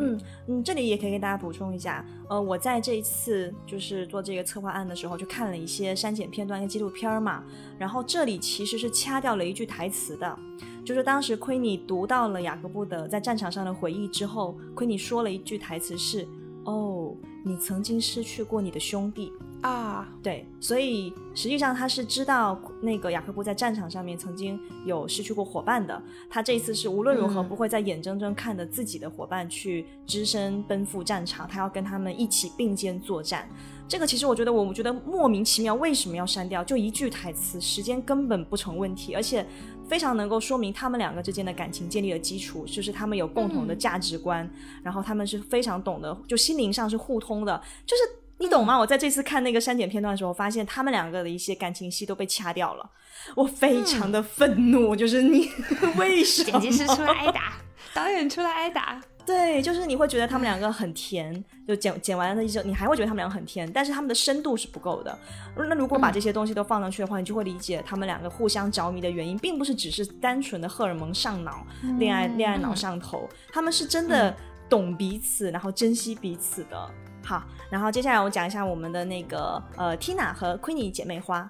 嗯嗯，这里也可以给大家补充一下，呃，我在这一次就是做这个策划案的时候，就看了一些删减片段跟纪录片嘛，然后这里其实是掐掉了一句台词的，就是当时亏你读到了雅各布的在战场上的回忆之后，亏你说了一句台词是，哦，你曾经失去过你的兄弟。啊，对，所以实际上他是知道那个雅各布在战场上面曾经有失去过伙伴的，他这一次是无论如何不会再眼睁睁看着自己的伙伴去只身奔赴战场，他要跟他们一起并肩作战。这个其实我觉得，我们觉得莫名其妙，为什么要删掉？就一句台词，时间根本不成问题，而且非常能够说明他们两个之间的感情建立了基础，就是他们有共同的价值观，然后他们是非常懂得，就心灵上是互通的，就是。你懂吗？我在这次看那个删减片段的时候，发现他们两个的一些感情戏都被掐掉了，我非常的愤怒。就是你 为什么？剪辑师出来挨打，导演出来挨打。对，就是你会觉得他们两个很甜，就剪剪完了之后，你还会觉得他们两个很甜，但是他们的深度是不够的。那如果把这些东西都放上去的话，你就会理解他们两个互相着迷的原因，并不是只是单纯的荷尔蒙上脑、恋爱恋爱脑上头，他们是真的懂彼此，然后珍惜彼此的。好，然后接下来我讲一下我们的那个呃，Tina 和 Queenie 姐妹花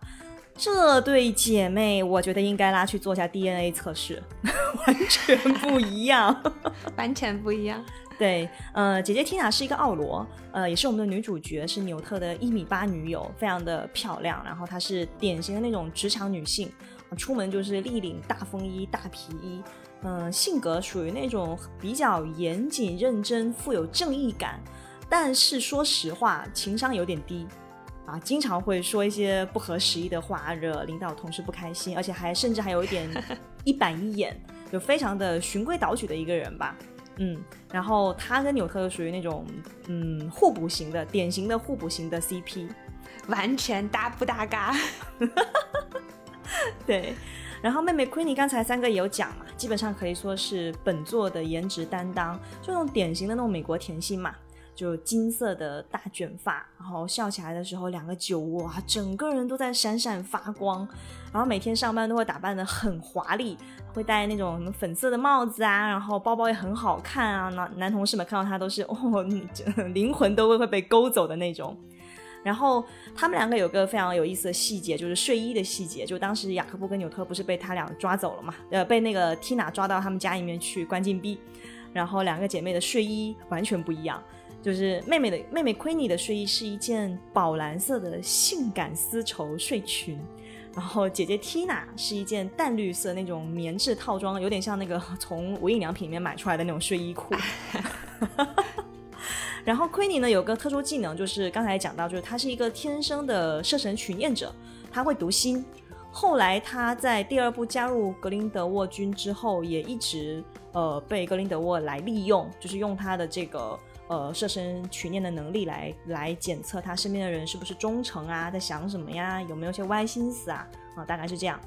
这对姐妹，我觉得应该拉去做下 DNA 测试，完全不一样，完全不一样。对，呃，姐姐 Tina 是一个奥罗，呃，也是我们的女主角，是纽特的一米八女友，非常的漂亮。然后她是典型的那种职场女性，出门就是立领大风衣、大皮衣，嗯，性格属于那种比较严谨、认真、富有正义感。但是说实话，情商有点低，啊，经常会说一些不合时宜的话，惹领导同事不开心，而且还甚至还有一点 一板一眼，就非常的循规蹈矩的一个人吧。嗯，然后他跟纽特属于那种嗯互补型的，典型的互补型的 CP，完全搭不搭嘎。对，然后妹妹 Queenie 刚才三个也有讲嘛，基本上可以说是本作的颜值担当，就那种典型的那种美国甜心嘛。就金色的大卷发，然后笑起来的时候，两个酒窝啊，整个人都在闪闪发光。然后每天上班都会打扮的很华丽，会戴那种什么粉色的帽子啊，然后包包也很好看啊。男男同事们看到他都是哦，灵魂都会会被勾走的那种。然后他们两个有个非常有意思的细节，就是睡衣的细节。就当时雅各布跟纽特不是被他俩抓走了嘛？呃，被那个 Tina 抓到他们家里面去关禁闭，然后两个姐妹的睡衣完全不一样。就是妹妹的妹妹 Queenie 的睡衣是一件宝蓝色的性感丝绸睡裙，然后姐姐 Tina 是一件淡绿色那种棉质套装，有点像那个从无印良品里面买出来的那种睡衣裤。然后 Queenie 呢有个特殊技能，就是刚才讲到，就是她是一个天生的摄神取念者，她会读心。后来她在第二部加入格林德沃军之后，也一直呃被格林德沃来利用，就是用她的这个。呃，设身取念的能力来来检测他身边的人是不是忠诚啊，在想什么呀，有没有些歪心思啊？啊，大概是这样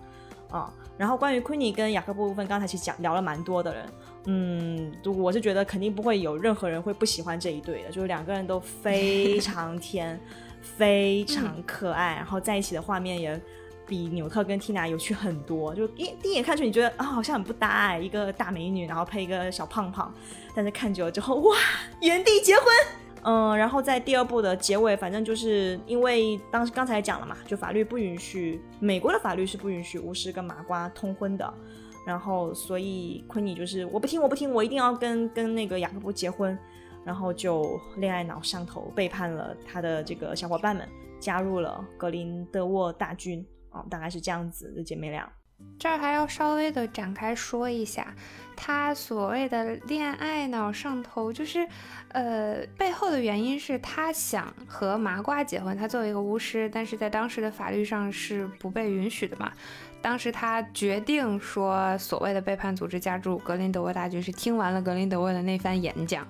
啊。然后关于昆尼跟雅各布部分，刚才其实讲聊了蛮多的人，嗯，我是觉得肯定不会有任何人会不喜欢这一对的，就是两个人都非 常甜，非常可爱，然后在一起的画面也。比纽特跟 Tina 有趣很多，就一第一眼看去你觉得啊好像很不搭哎，一个大美女，然后配一个小胖胖，但是看久了之后哇，原地结婚，嗯，然后在第二部的结尾，反正就是因为当时刚才讲了嘛，就法律不允许，美国的法律是不允许巫师跟麻瓜通婚的，然后所以昆尼就是我不听我不听，我一定要跟跟那个雅各布结婚，然后就恋爱脑上头，背叛了他的这个小伙伴们，加入了格林德沃大军。哦，大概是这样子的姐妹俩。这儿还要稍微的展开说一下，他所谓的恋爱脑上头，就是，呃，背后的原因是他想和麻瓜结婚。他作为一个巫师，但是在当时的法律上是不被允许的嘛。当时他决定说，所谓的背叛组织加入格林德沃大军，是听完了格林德沃的那番演讲。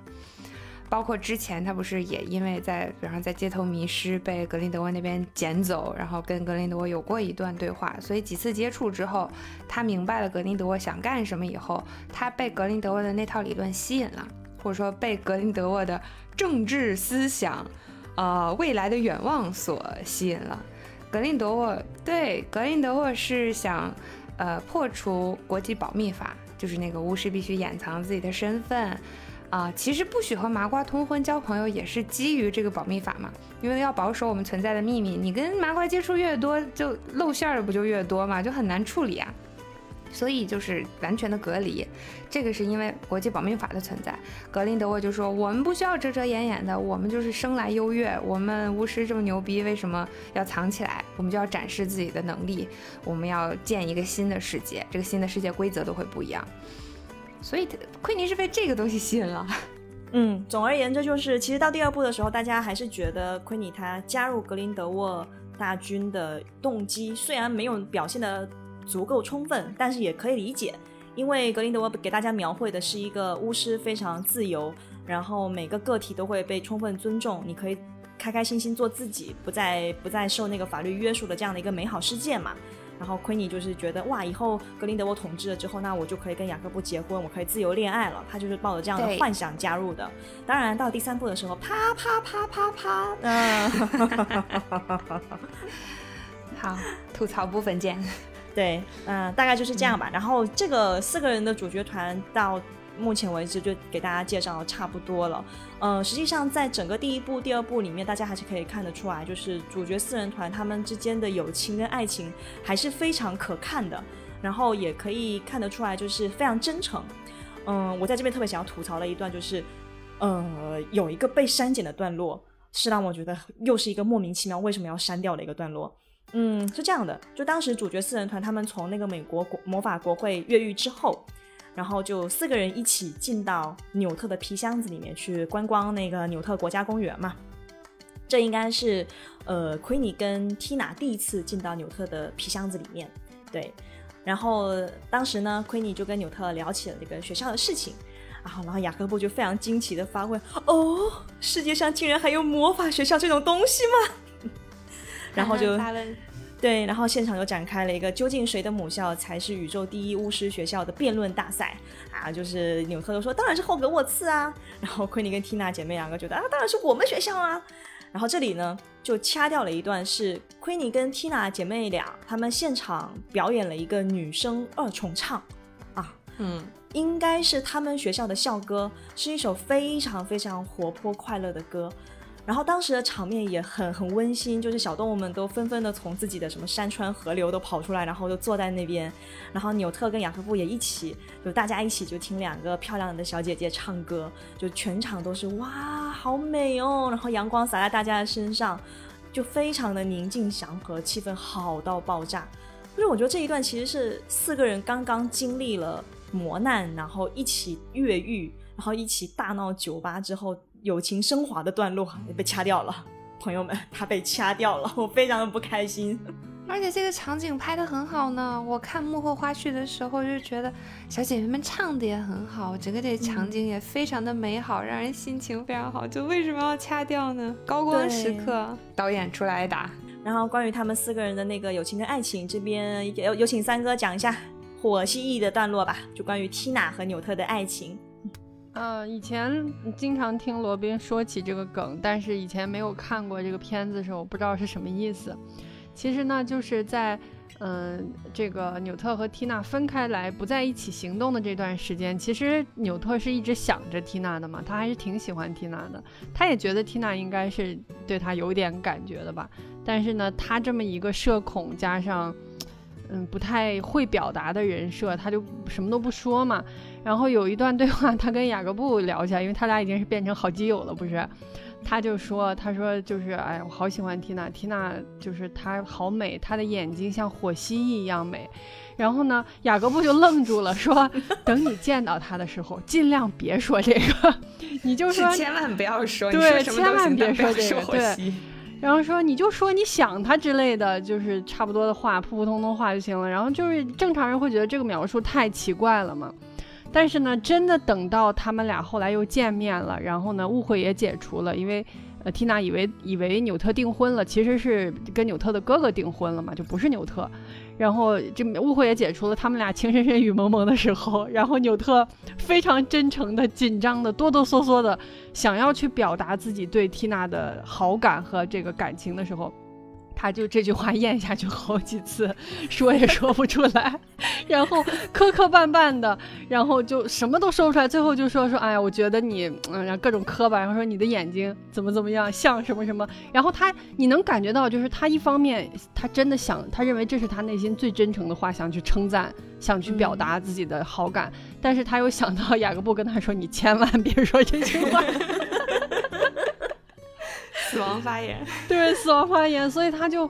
包括之前他不是也因为在，比方在街头迷失，被格林德沃那边捡走，然后跟格林德沃有过一段对话，所以几次接触之后，他明白了格林德沃想干什么以后，他被格林德沃的那套理论吸引了，或者说被格林德沃的政治思想，呃，未来的远望所吸引了。格林德沃对格林德沃是想，呃，破除国际保密法，就是那个巫师必须掩藏自己的身份。啊，其实不许和麻瓜通婚交朋友也是基于这个保密法嘛，因为要保守我们存在的秘密。你跟麻瓜接触越多，就露馅儿的不就越多嘛，就很难处理啊。所以就是完全的隔离，这个是因为国际保密法的存在。格林德沃就说，我们不需要遮遮掩掩的，我们就是生来优越，我们巫师这么牛逼，为什么要藏起来？我们就要展示自己的能力，我们要建一个新的世界，这个新的世界规则都会不一样。所以奎尼是被这个东西吸引了，嗯，总而言之就是，其实到第二部的时候，大家还是觉得奎尼他加入格林德沃大军的动机虽然没有表现的足够充分，但是也可以理解，因为格林德沃给大家描绘的是一个巫师非常自由，然后每个个体都会被充分尊重，你可以开开心心做自己，不再不再受那个法律约束的这样的一个美好世界嘛。然后奎尼就是觉得哇，以后格林德沃统治了之后，那我就可以跟雅各布结婚，我可以自由恋爱了。他就是抱着这样的幻想加入的。当然，到第三部的时候，啪啪啪啪啪，嗯，好，吐槽部分见。对，嗯，大概就是这样吧。然后这个四个人的主角团到。目前为止就给大家介绍的差不多了，嗯，实际上在整个第一部、第二部里面，大家还是可以看得出来，就是主角四人团他们之间的友情跟爱情还是非常可看的，然后也可以看得出来就是非常真诚。嗯，我在这边特别想要吐槽的一段就是，呃，有一个被删减的段落，是让我觉得又是一个莫名其妙为什么要删掉的一个段落。嗯，是这样的，就当时主角四人团他们从那个美国国魔法国会越狱之后。然后就四个人一起进到纽特的皮箱子里面去观光那个纽特国家公园嘛。这应该是呃奎尼跟缇娜第一次进到纽特的皮箱子里面，对。然后当时呢，奎尼就跟纽特聊起了这个学校的事情，然后然后雅各布就非常惊奇的发问：“哦，世界上竟然还有魔法学校这种东西吗？” 然后就对，然后现场就展开了一个究竟谁的母校才是宇宙第一巫师学校的辩论大赛啊！就是纽特就说：“当然是霍格沃茨啊！”然后 奎尼跟缇娜姐妹两个觉得：“啊，当然是我们学校啊！”然后这里呢，就掐掉了一段，是奎尼跟缇娜姐妹俩，她们现场表演了一个女生二重唱，啊，嗯，应该是他们学校的校歌，是一首非常非常活泼快乐的歌。然后当时的场面也很很温馨，就是小动物们都纷纷的从自己的什么山川河流都跑出来，然后就坐在那边。然后纽特跟雅各布也一起，就大家一起就听两个漂亮的小姐姐唱歌，就全场都是哇，好美哦！然后阳光洒在大家的身上，就非常的宁静祥和，气氛好到爆炸。就是我觉得这一段其实是四个人刚刚经历了磨难，然后一起越狱，然后一起大闹酒吧之后。友情升华的段落也被掐掉了，朋友们，他被掐掉了，我非常的不开心。而且这个场景拍的很好呢，我看幕后花絮的时候就觉得小姐姐们唱的也很好，整个这场景也非常的美好，让人心情非常好。就为什么要掐掉呢？高光时刻，导演出来打。然后关于他们四个人的那个友情跟爱情，这边有有请三哥讲一下火蜥蜴的段落吧，就关于缇娜和纽特的爱情。呃，以前经常听罗宾说起这个梗，但是以前没有看过这个片子的时候，我不知道是什么意思。其实呢，就是在嗯，这个纽特和缇娜分开来不在一起行动的这段时间，其实纽特是一直想着缇娜的嘛，他还是挺喜欢缇娜的，他也觉得缇娜应该是对他有点感觉的吧。但是呢，他这么一个社恐加上。嗯，不太会表达的人设，他就什么都不说嘛。然后有一段对话，他跟雅各布聊起来，因为他俩已经是变成好基友了，不是？他就说，他说就是，哎，我好喜欢缇娜，缇娜就是她好美，她的眼睛像火蜥蜴一样美。然后呢，雅各布就愣住了，说，等你见到她的时候，尽量别说这个，你就说千万不要说，对，千万别说这个，对。然后说你就说你想他之类的，就是差不多的话，普普通通话就行了。然后就是正常人会觉得这个描述太奇怪了嘛。但是呢，真的等到他们俩后来又见面了，然后呢，误会也解除了，因为呃，缇娜以为以为纽特订婚了，其实是跟纽特的哥哥订婚了嘛，就不是纽特。然后这误会也解除了，他们俩情深深雨蒙蒙的时候，然后纽特非常真诚的、紧张的、哆哆嗦嗦的想要去表达自己对缇娜的好感和这个感情的时候。他就这句话咽下去好几次，说也说不出来，然后磕磕绊绊的，然后就什么都说不出来，最后就说说，哎呀，我觉得你，嗯，然后各种磕吧，然后说你的眼睛怎么怎么样，像什么什么，然后他，你能感觉到，就是他一方面他真的想，他认为这是他内心最真诚的话，想去称赞，想去表达自己的好感，但是他又想到雅各布跟他说，你千万别说这句话。死亡发言，对死亡发言，所以他就，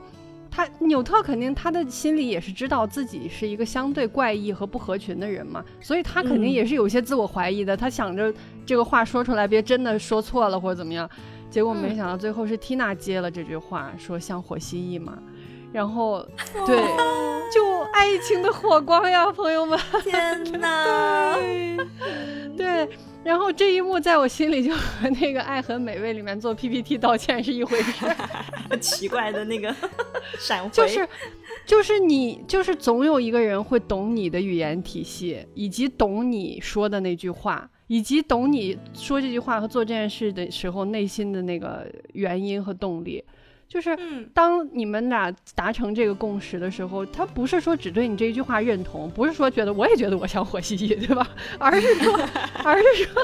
他纽特肯定他的心里也是知道自己是一个相对怪异和不合群的人嘛，所以他肯定也是有些自我怀疑的。他想着这个话说出来，别真的说错了或者怎么样，结果没想到最后是缇娜接了这句话，说像火蜥蜴嘛，然后对，就爱情的火光呀，朋友们，天哪，对。然后这一幕在我心里就和那个《爱很美味》里面做 PPT 道歉是一回事，奇怪的那个闪回，就是，就是你，就是总有一个人会懂你的语言体系，以及懂你说的那句话，以及懂你说这句话和做这件事的时候内心的那个原因和动力。就是当你们俩达成这个共识的时候，他不是说只对你这一句话认同，不是说觉得我也觉得我像火蜥蜴，对吧？而是说，而是说，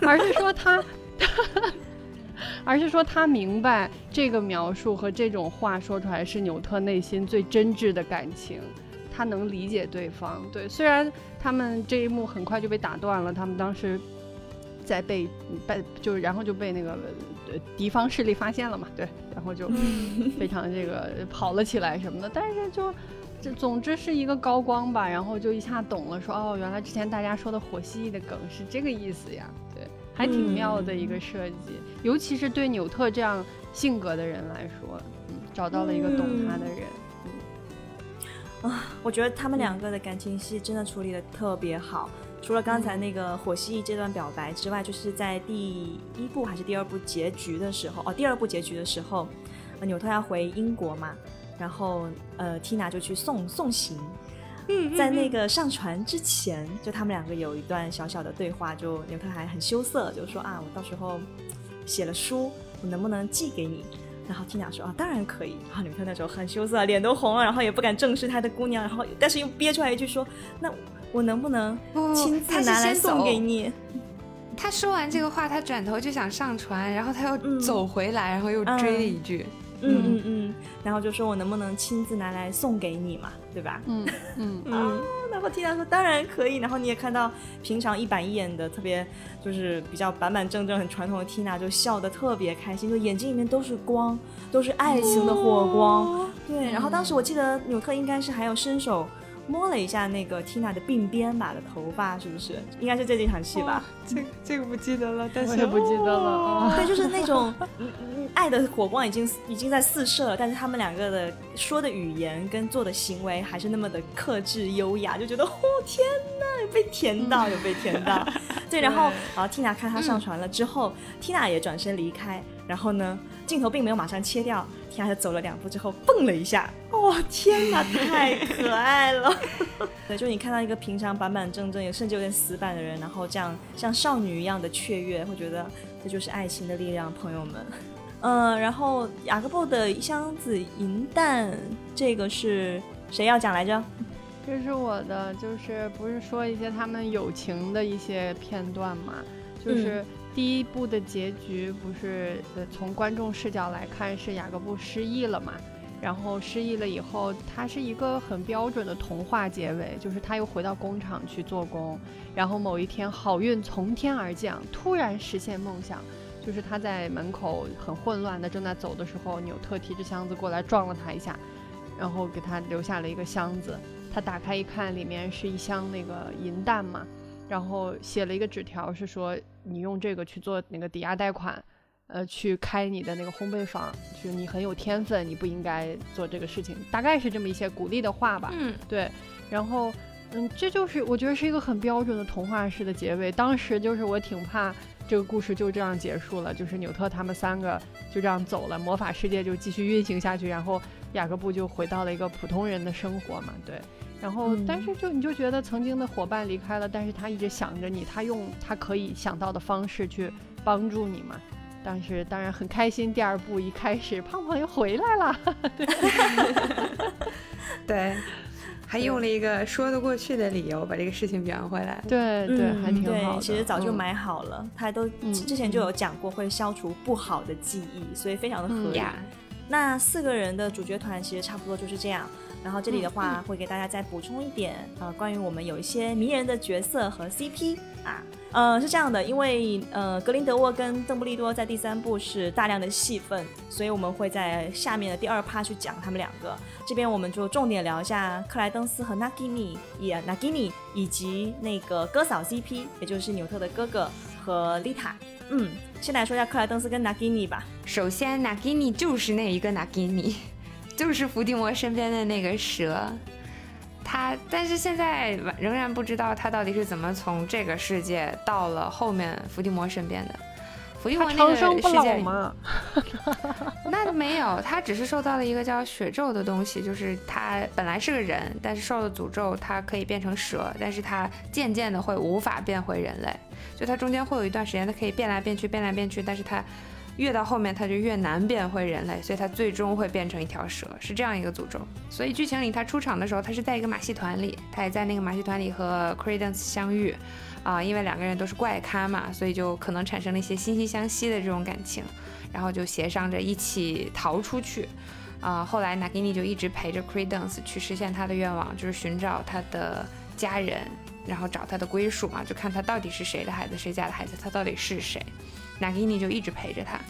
而是说他，他而是说他明白这个描述和这种话说出来是纽特内心最真挚的感情，他能理解对方。对，虽然他们这一幕很快就被打断了，他们当时。在被被就然后就被那个敌方势力发现了嘛，对，然后就 非常这个跑了起来什么的，但是就这总之是一个高光吧，然后就一下懂了，说哦，原来之前大家说的火蜥蜴的梗是这个意思呀，对，还挺妙的一个设计，尤其是对纽特这样性格的人来说，嗯，找到了一个懂他的人，嗯，啊，我觉得他们两个的感情戏真的处理的特别好，除了刚才那个火蜥蜴这段表白之外，就是在第一部还是第二部结局的时候，哦，第二部结局的时候，纽特要回英国嘛。然后，呃，Tina 就去送送行。嗯，在那个上船之前，就他们两个有一段小小的对话，就纽特还很羞涩，就说啊，我到时候写了书，我能不能寄给你？然后 Tina 说啊，当然可以。然后纽特那时候很羞涩，脸都红了，然后也不敢正视他的姑娘，然后但是又憋出来一句说，那我能不能亲自拿来送给你？他说完这个话，他转头就想上船，然后他又走回来，然后又追了一句。嗯嗯嗯，然后就说我能不能亲自拿来送给你嘛，对吧？嗯嗯嗯。然后 Tina 说当然可以。然后你也看到平常一板一眼的，特别就是比较板板正正、很传统的 Tina 就笑得特别开心，就眼睛里面都是光，都是爱情的火光。对。然后当时我记得纽特应该是还有伸手。摸了一下那个 Tina 的鬓边吧的头发，是不是？应该是这几场戏吧？这这个不记得了，但是也不记得了。对，就是那种 爱的火光已经已经在四射了，但是他们两个的说的语言跟做的行为还是那么的克制优雅，就觉得哦天哪，有被甜到，有被甜到。对，然后啊，Tina 看他上船了之后，Tina 也转身离开，然后呢，镜头并没有马上切掉。他走了两步之后，蹦了一下，哇，天哪，太可爱了！对，就你看到一个平常板板正正，也甚至有点死板的人，然后这样像少女一样的雀跃，会觉得这就是爱情的力量，朋友们。嗯，然后雅各布的一箱子银弹，这个是谁要讲来着？这是我的，就是不是说一些他们友情的一些片段嘛，就是。第一部的结局不是呃从观众视角来看是雅各布失忆了嘛？然后失忆了以后，它是一个很标准的童话结尾，就是他又回到工厂去做工，然后某一天好运从天而降，突然实现梦想，就是他在门口很混乱的正在走的时候，纽特提着箱子过来撞了他一下，然后给他留下了一个箱子，他打开一看，里面是一箱那个银弹嘛。然后写了一个纸条，是说你用这个去做那个抵押贷款，呃，去开你的那个烘焙坊，就是你很有天分，你不应该做这个事情，大概是这么一些鼓励的话吧。嗯，对。然后，嗯，这就是我觉得是一个很标准的童话式的结尾。当时就是我挺怕这个故事就这样结束了，就是纽特他们三个就这样走了，魔法世界就继续运行下去，然后雅各布就回到了一个普通人的生活嘛。对。然后，但是就你就觉得曾经的伙伴离开了，但是他一直想着你，他用他可以想到的方式去帮助你嘛。但是当然很开心。第二部一开始，胖胖又回来了，对，对，还用了一个说得过去的理由把这个事情圆回来。对对，还挺好。其实早就买好了，他都之前就有讲过会消除不好的记忆，所以非常的合理。那四个人的主角团其实差不多就是这样。然后这里的话会给大家再补充一点，呃，关于我们有一些迷人的角色和 CP 啊，呃，是这样的，因为呃，格林德沃跟邓布利多在第三部是大量的戏份，所以我们会在下面的第二趴去讲他们两个。这边我们就重点聊一下克莱登斯和 Nagini，也 Nagini 以及那个哥嫂 CP，也就是纽特的哥哥和丽塔。嗯，先来说一下克莱登斯跟 Nagini 吧。首先，Nagini 就是那一个 Nagini。就是伏地魔身边的那个蛇，他，但是现在仍然不知道他到底是怎么从这个世界到了后面伏地魔身边的。伏地魔那个世界吗？那没有，他只是受到了一个叫血咒的东西，就是他本来是个人，但是受了诅咒，他可以变成蛇，但是他渐渐的会无法变回人类，就他中间会有一段时间，他可以变来变去，变来变去，但是他。越到后面，他就越难变回人类，所以他最终会变成一条蛇，是这样一个诅咒。所以剧情里他出场的时候，他是在一个马戏团里，他也在那个马戏团里和 Credence 相遇，啊，因为两个人都是怪咖嘛，所以就可能产生了一些惺惺相惜的这种感情，然后就协商着一起逃出去，啊，后来 Nagini 就一直陪着 Credence 去实现他的愿望，就是寻找他的家人，然后找他的归属嘛，就看他到底是谁的孩子，谁家的孩子，他到底是谁。Nagini 就一直陪着他，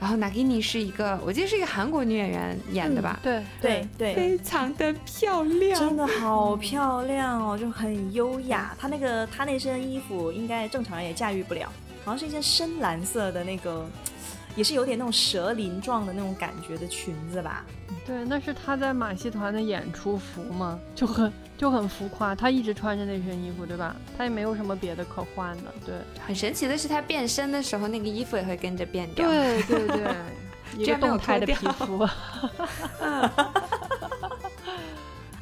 然后 Nagini 是一个，我记得是一个韩国女演员演的吧？对对对，非常的漂亮，真的好漂亮哦，就很优雅。她那个她那身衣服应该正常人也驾驭不了，好像是一件深蓝色的那个，也是有点那种蛇鳞状的那种感觉的裙子吧？对，那是她在马戏团的演出服吗？就很。就很浮夸，他一直穿着那身衣服，对吧？他也没有什么别的可换的，对。很神奇的是，他变身的时候，那个衣服也会跟着变掉。对对对，一个动态的皮肤。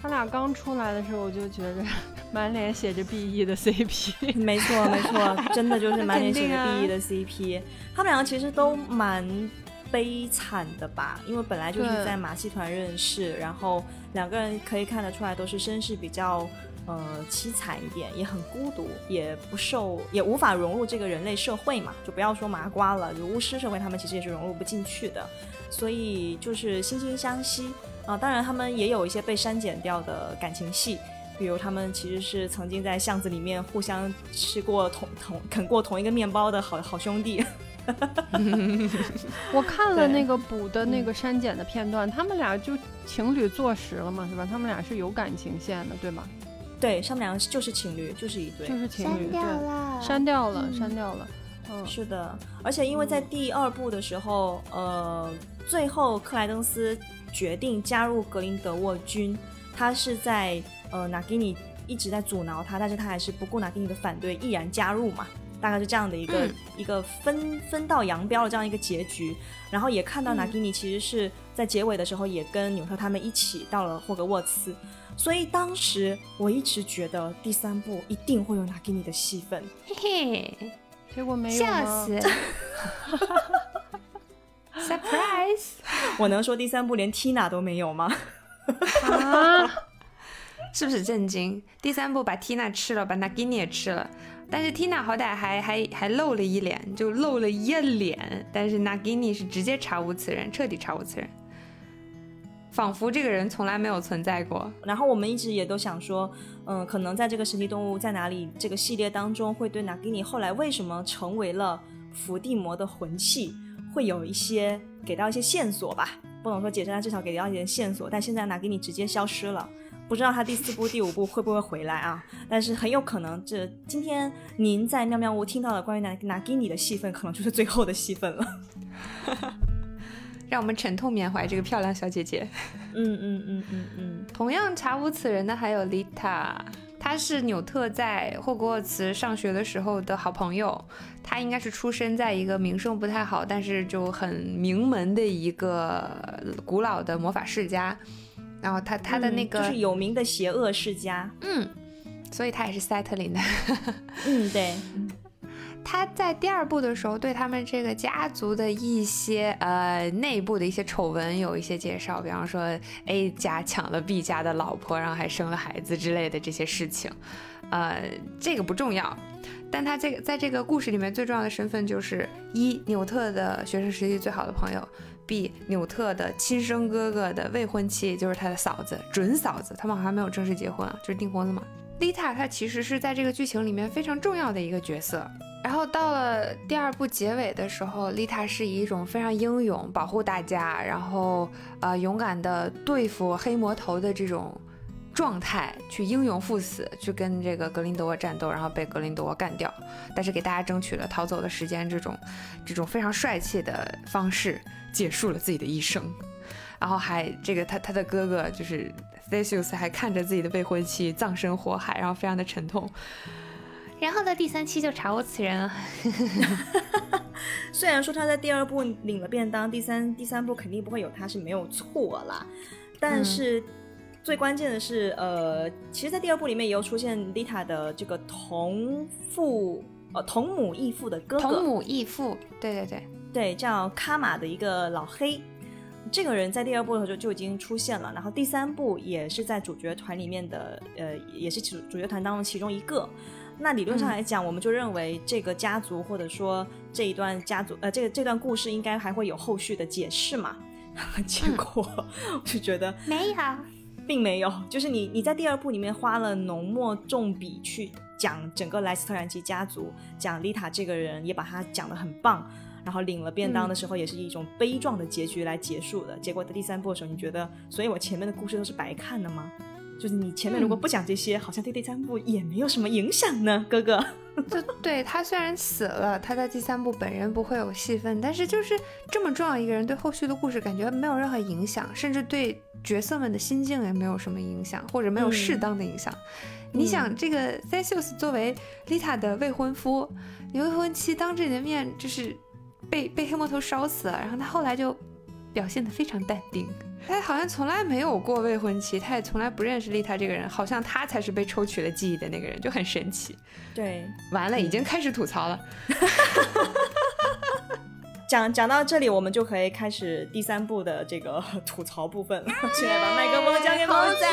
他俩刚出来的时候，我就觉得 满脸写着 B E 的 C P。没错没错，真的就是满脸写着 B E 的 C P。他们两个其实都蛮。悲惨的吧，因为本来就是在马戏团认识，然后两个人可以看得出来都是身世比较呃凄惨一点，也很孤独，也不受，也无法融入这个人类社会嘛，就不要说麻瓜了，就巫师社会他们其实也是融入不进去的，所以就是惺惺相惜啊。当然他们也有一些被删减掉的感情戏，比如他们其实是曾经在巷子里面互相吃过同同啃过同一个面包的好好兄弟。我看了 那个补的那个删减的片段，他们俩就情侣坐实了嘛，是吧？他们俩是有感情线的，对吧？对，他们两个就是情侣，就是一对，就是情侣。删掉了，删掉了，删掉了。嗯，是的。而且因为在第二部的时候，呃，最后克莱登斯决定加入格林德沃军，他是在呃纳吉尼一直在阻挠他，但是他还是不顾纳吉尼的反对，毅然加入嘛。大概是这样的一个一个分分道扬镳的这样一个结局，然后也看到纳吉尼其实是在结尾的时候也跟纽特他们一起到了霍格沃茨，所以当时我一直觉得第三部一定会有纳吉尼的戏份，嘿嘿，结果没有笑死，surprise，我能说第三部连 Tina 都没有吗？啊，是不是震惊？第三部把 Tina 吃了，把 Nagini 也吃了。但是 Tina 好歹还还还露了一脸，就露了一脸。但是 Nagini 是直接查无此人，彻底查无此人，仿佛这个人从来没有存在过。然后我们一直也都想说，嗯，可能在这个神奇动物在哪里这个系列当中，会对 Nagini 后来为什么成为了伏地魔的魂器，会有一些给到一些线索吧。不能说解释，但至少给到一点线索。但现在 Nagini 直接消失了。不知道他第四部、第五部会不会回来啊？但是很有可能，这今天您在妙妙屋听到的关于拿拿给你的戏份，可能就是最后的戏份了。让我们沉痛缅怀这个漂亮小姐姐。嗯嗯嗯嗯嗯。同样查无此人的还有丽塔，她是纽特在霍格沃茨上学的时候的好朋友。她应该是出生在一个名声不太好，但是就很名门的一个古老的魔法世家。然后她她的那个就是有名的邪恶世家，嗯，所以她也是赛特林的，嗯，对。他在第二部的时候对他们这个家族的一些呃内部的一些丑闻有一些介绍，比方说 A 家抢了 B 家的老婆，然后还生了孩子之类的这些事情，呃，这个不重要。但他这个在这个故事里面最重要的身份就是一纽特的学生时期最好的朋友。B 纽特的亲生哥哥的未婚妻，就是他的嫂子，准嫂子。他们好像没有正式结婚啊，就是订婚了嘛。丽塔她其实是在这个剧情里面非常重要的一个角色。然后到了第二部结尾的时候，丽塔是以一种非常英勇、保护大家，然后呃勇敢的对付黑魔头的这种状态，去英勇赴死，去跟这个格林德沃战斗，然后被格林德沃干掉，但是给大家争取了逃走的时间，这种这种非常帅气的方式。结束了自己的一生，然后还这个他他的哥哥就是 Theseus 还看着自己的未婚妻葬身火海，然后非常的沉痛。然后呢，第三期就查无此人了。虽然说他在第二部领了便当，第三第三部肯定不会有他是没有错啦，但是最关键的是，呃，其实，在第二部里面也有出现 Lita 的这个同父呃同母异父的哥哥，同母异父，对对对。对，叫卡玛的一个老黑，这个人在第二部的时候就就已经出现了，然后第三部也是在主角团里面的，呃，也是主主角团当中其中一个。那理论上来讲，我们就认为这个家族或者说这一段家族，呃，这个这段故事应该还会有后续的解释嘛？结果我就觉得没有，并没有，就是你你在第二部里面花了浓墨重笔去讲整个莱斯特兰奇家族，讲丽塔这个人也把他讲得很棒。然后领了便当的时候也是一种悲壮的结局来结束的。结果在第三部的时候，你觉得，所以我前面的故事都是白看的吗？就是你前面如果不讲这些，好像对第三部也没有什么影响呢，哥哥。就对他虽然死了，他在第三部本人不会有戏份，但是就是这么重要一个人，对后续的故事感觉没有任何影响，甚至对角色们的心境也没有什么影响，或者没有适当的影响。你想，这个 Theseus 作为丽塔的未婚夫，你未婚妻当着你的面就是被被黑魔头烧死了，然后他后来就表现得非常淡定。他好像从来没有过未婚妻，他也从来不认识丽塔这个人，好像他才是被抽取了记忆的那个人，就很神奇。对，完了，已经开始吐槽了。讲讲到这里，我们就可以开始第三部的这个 吐槽部分了。现在把麦克风交给猫仔。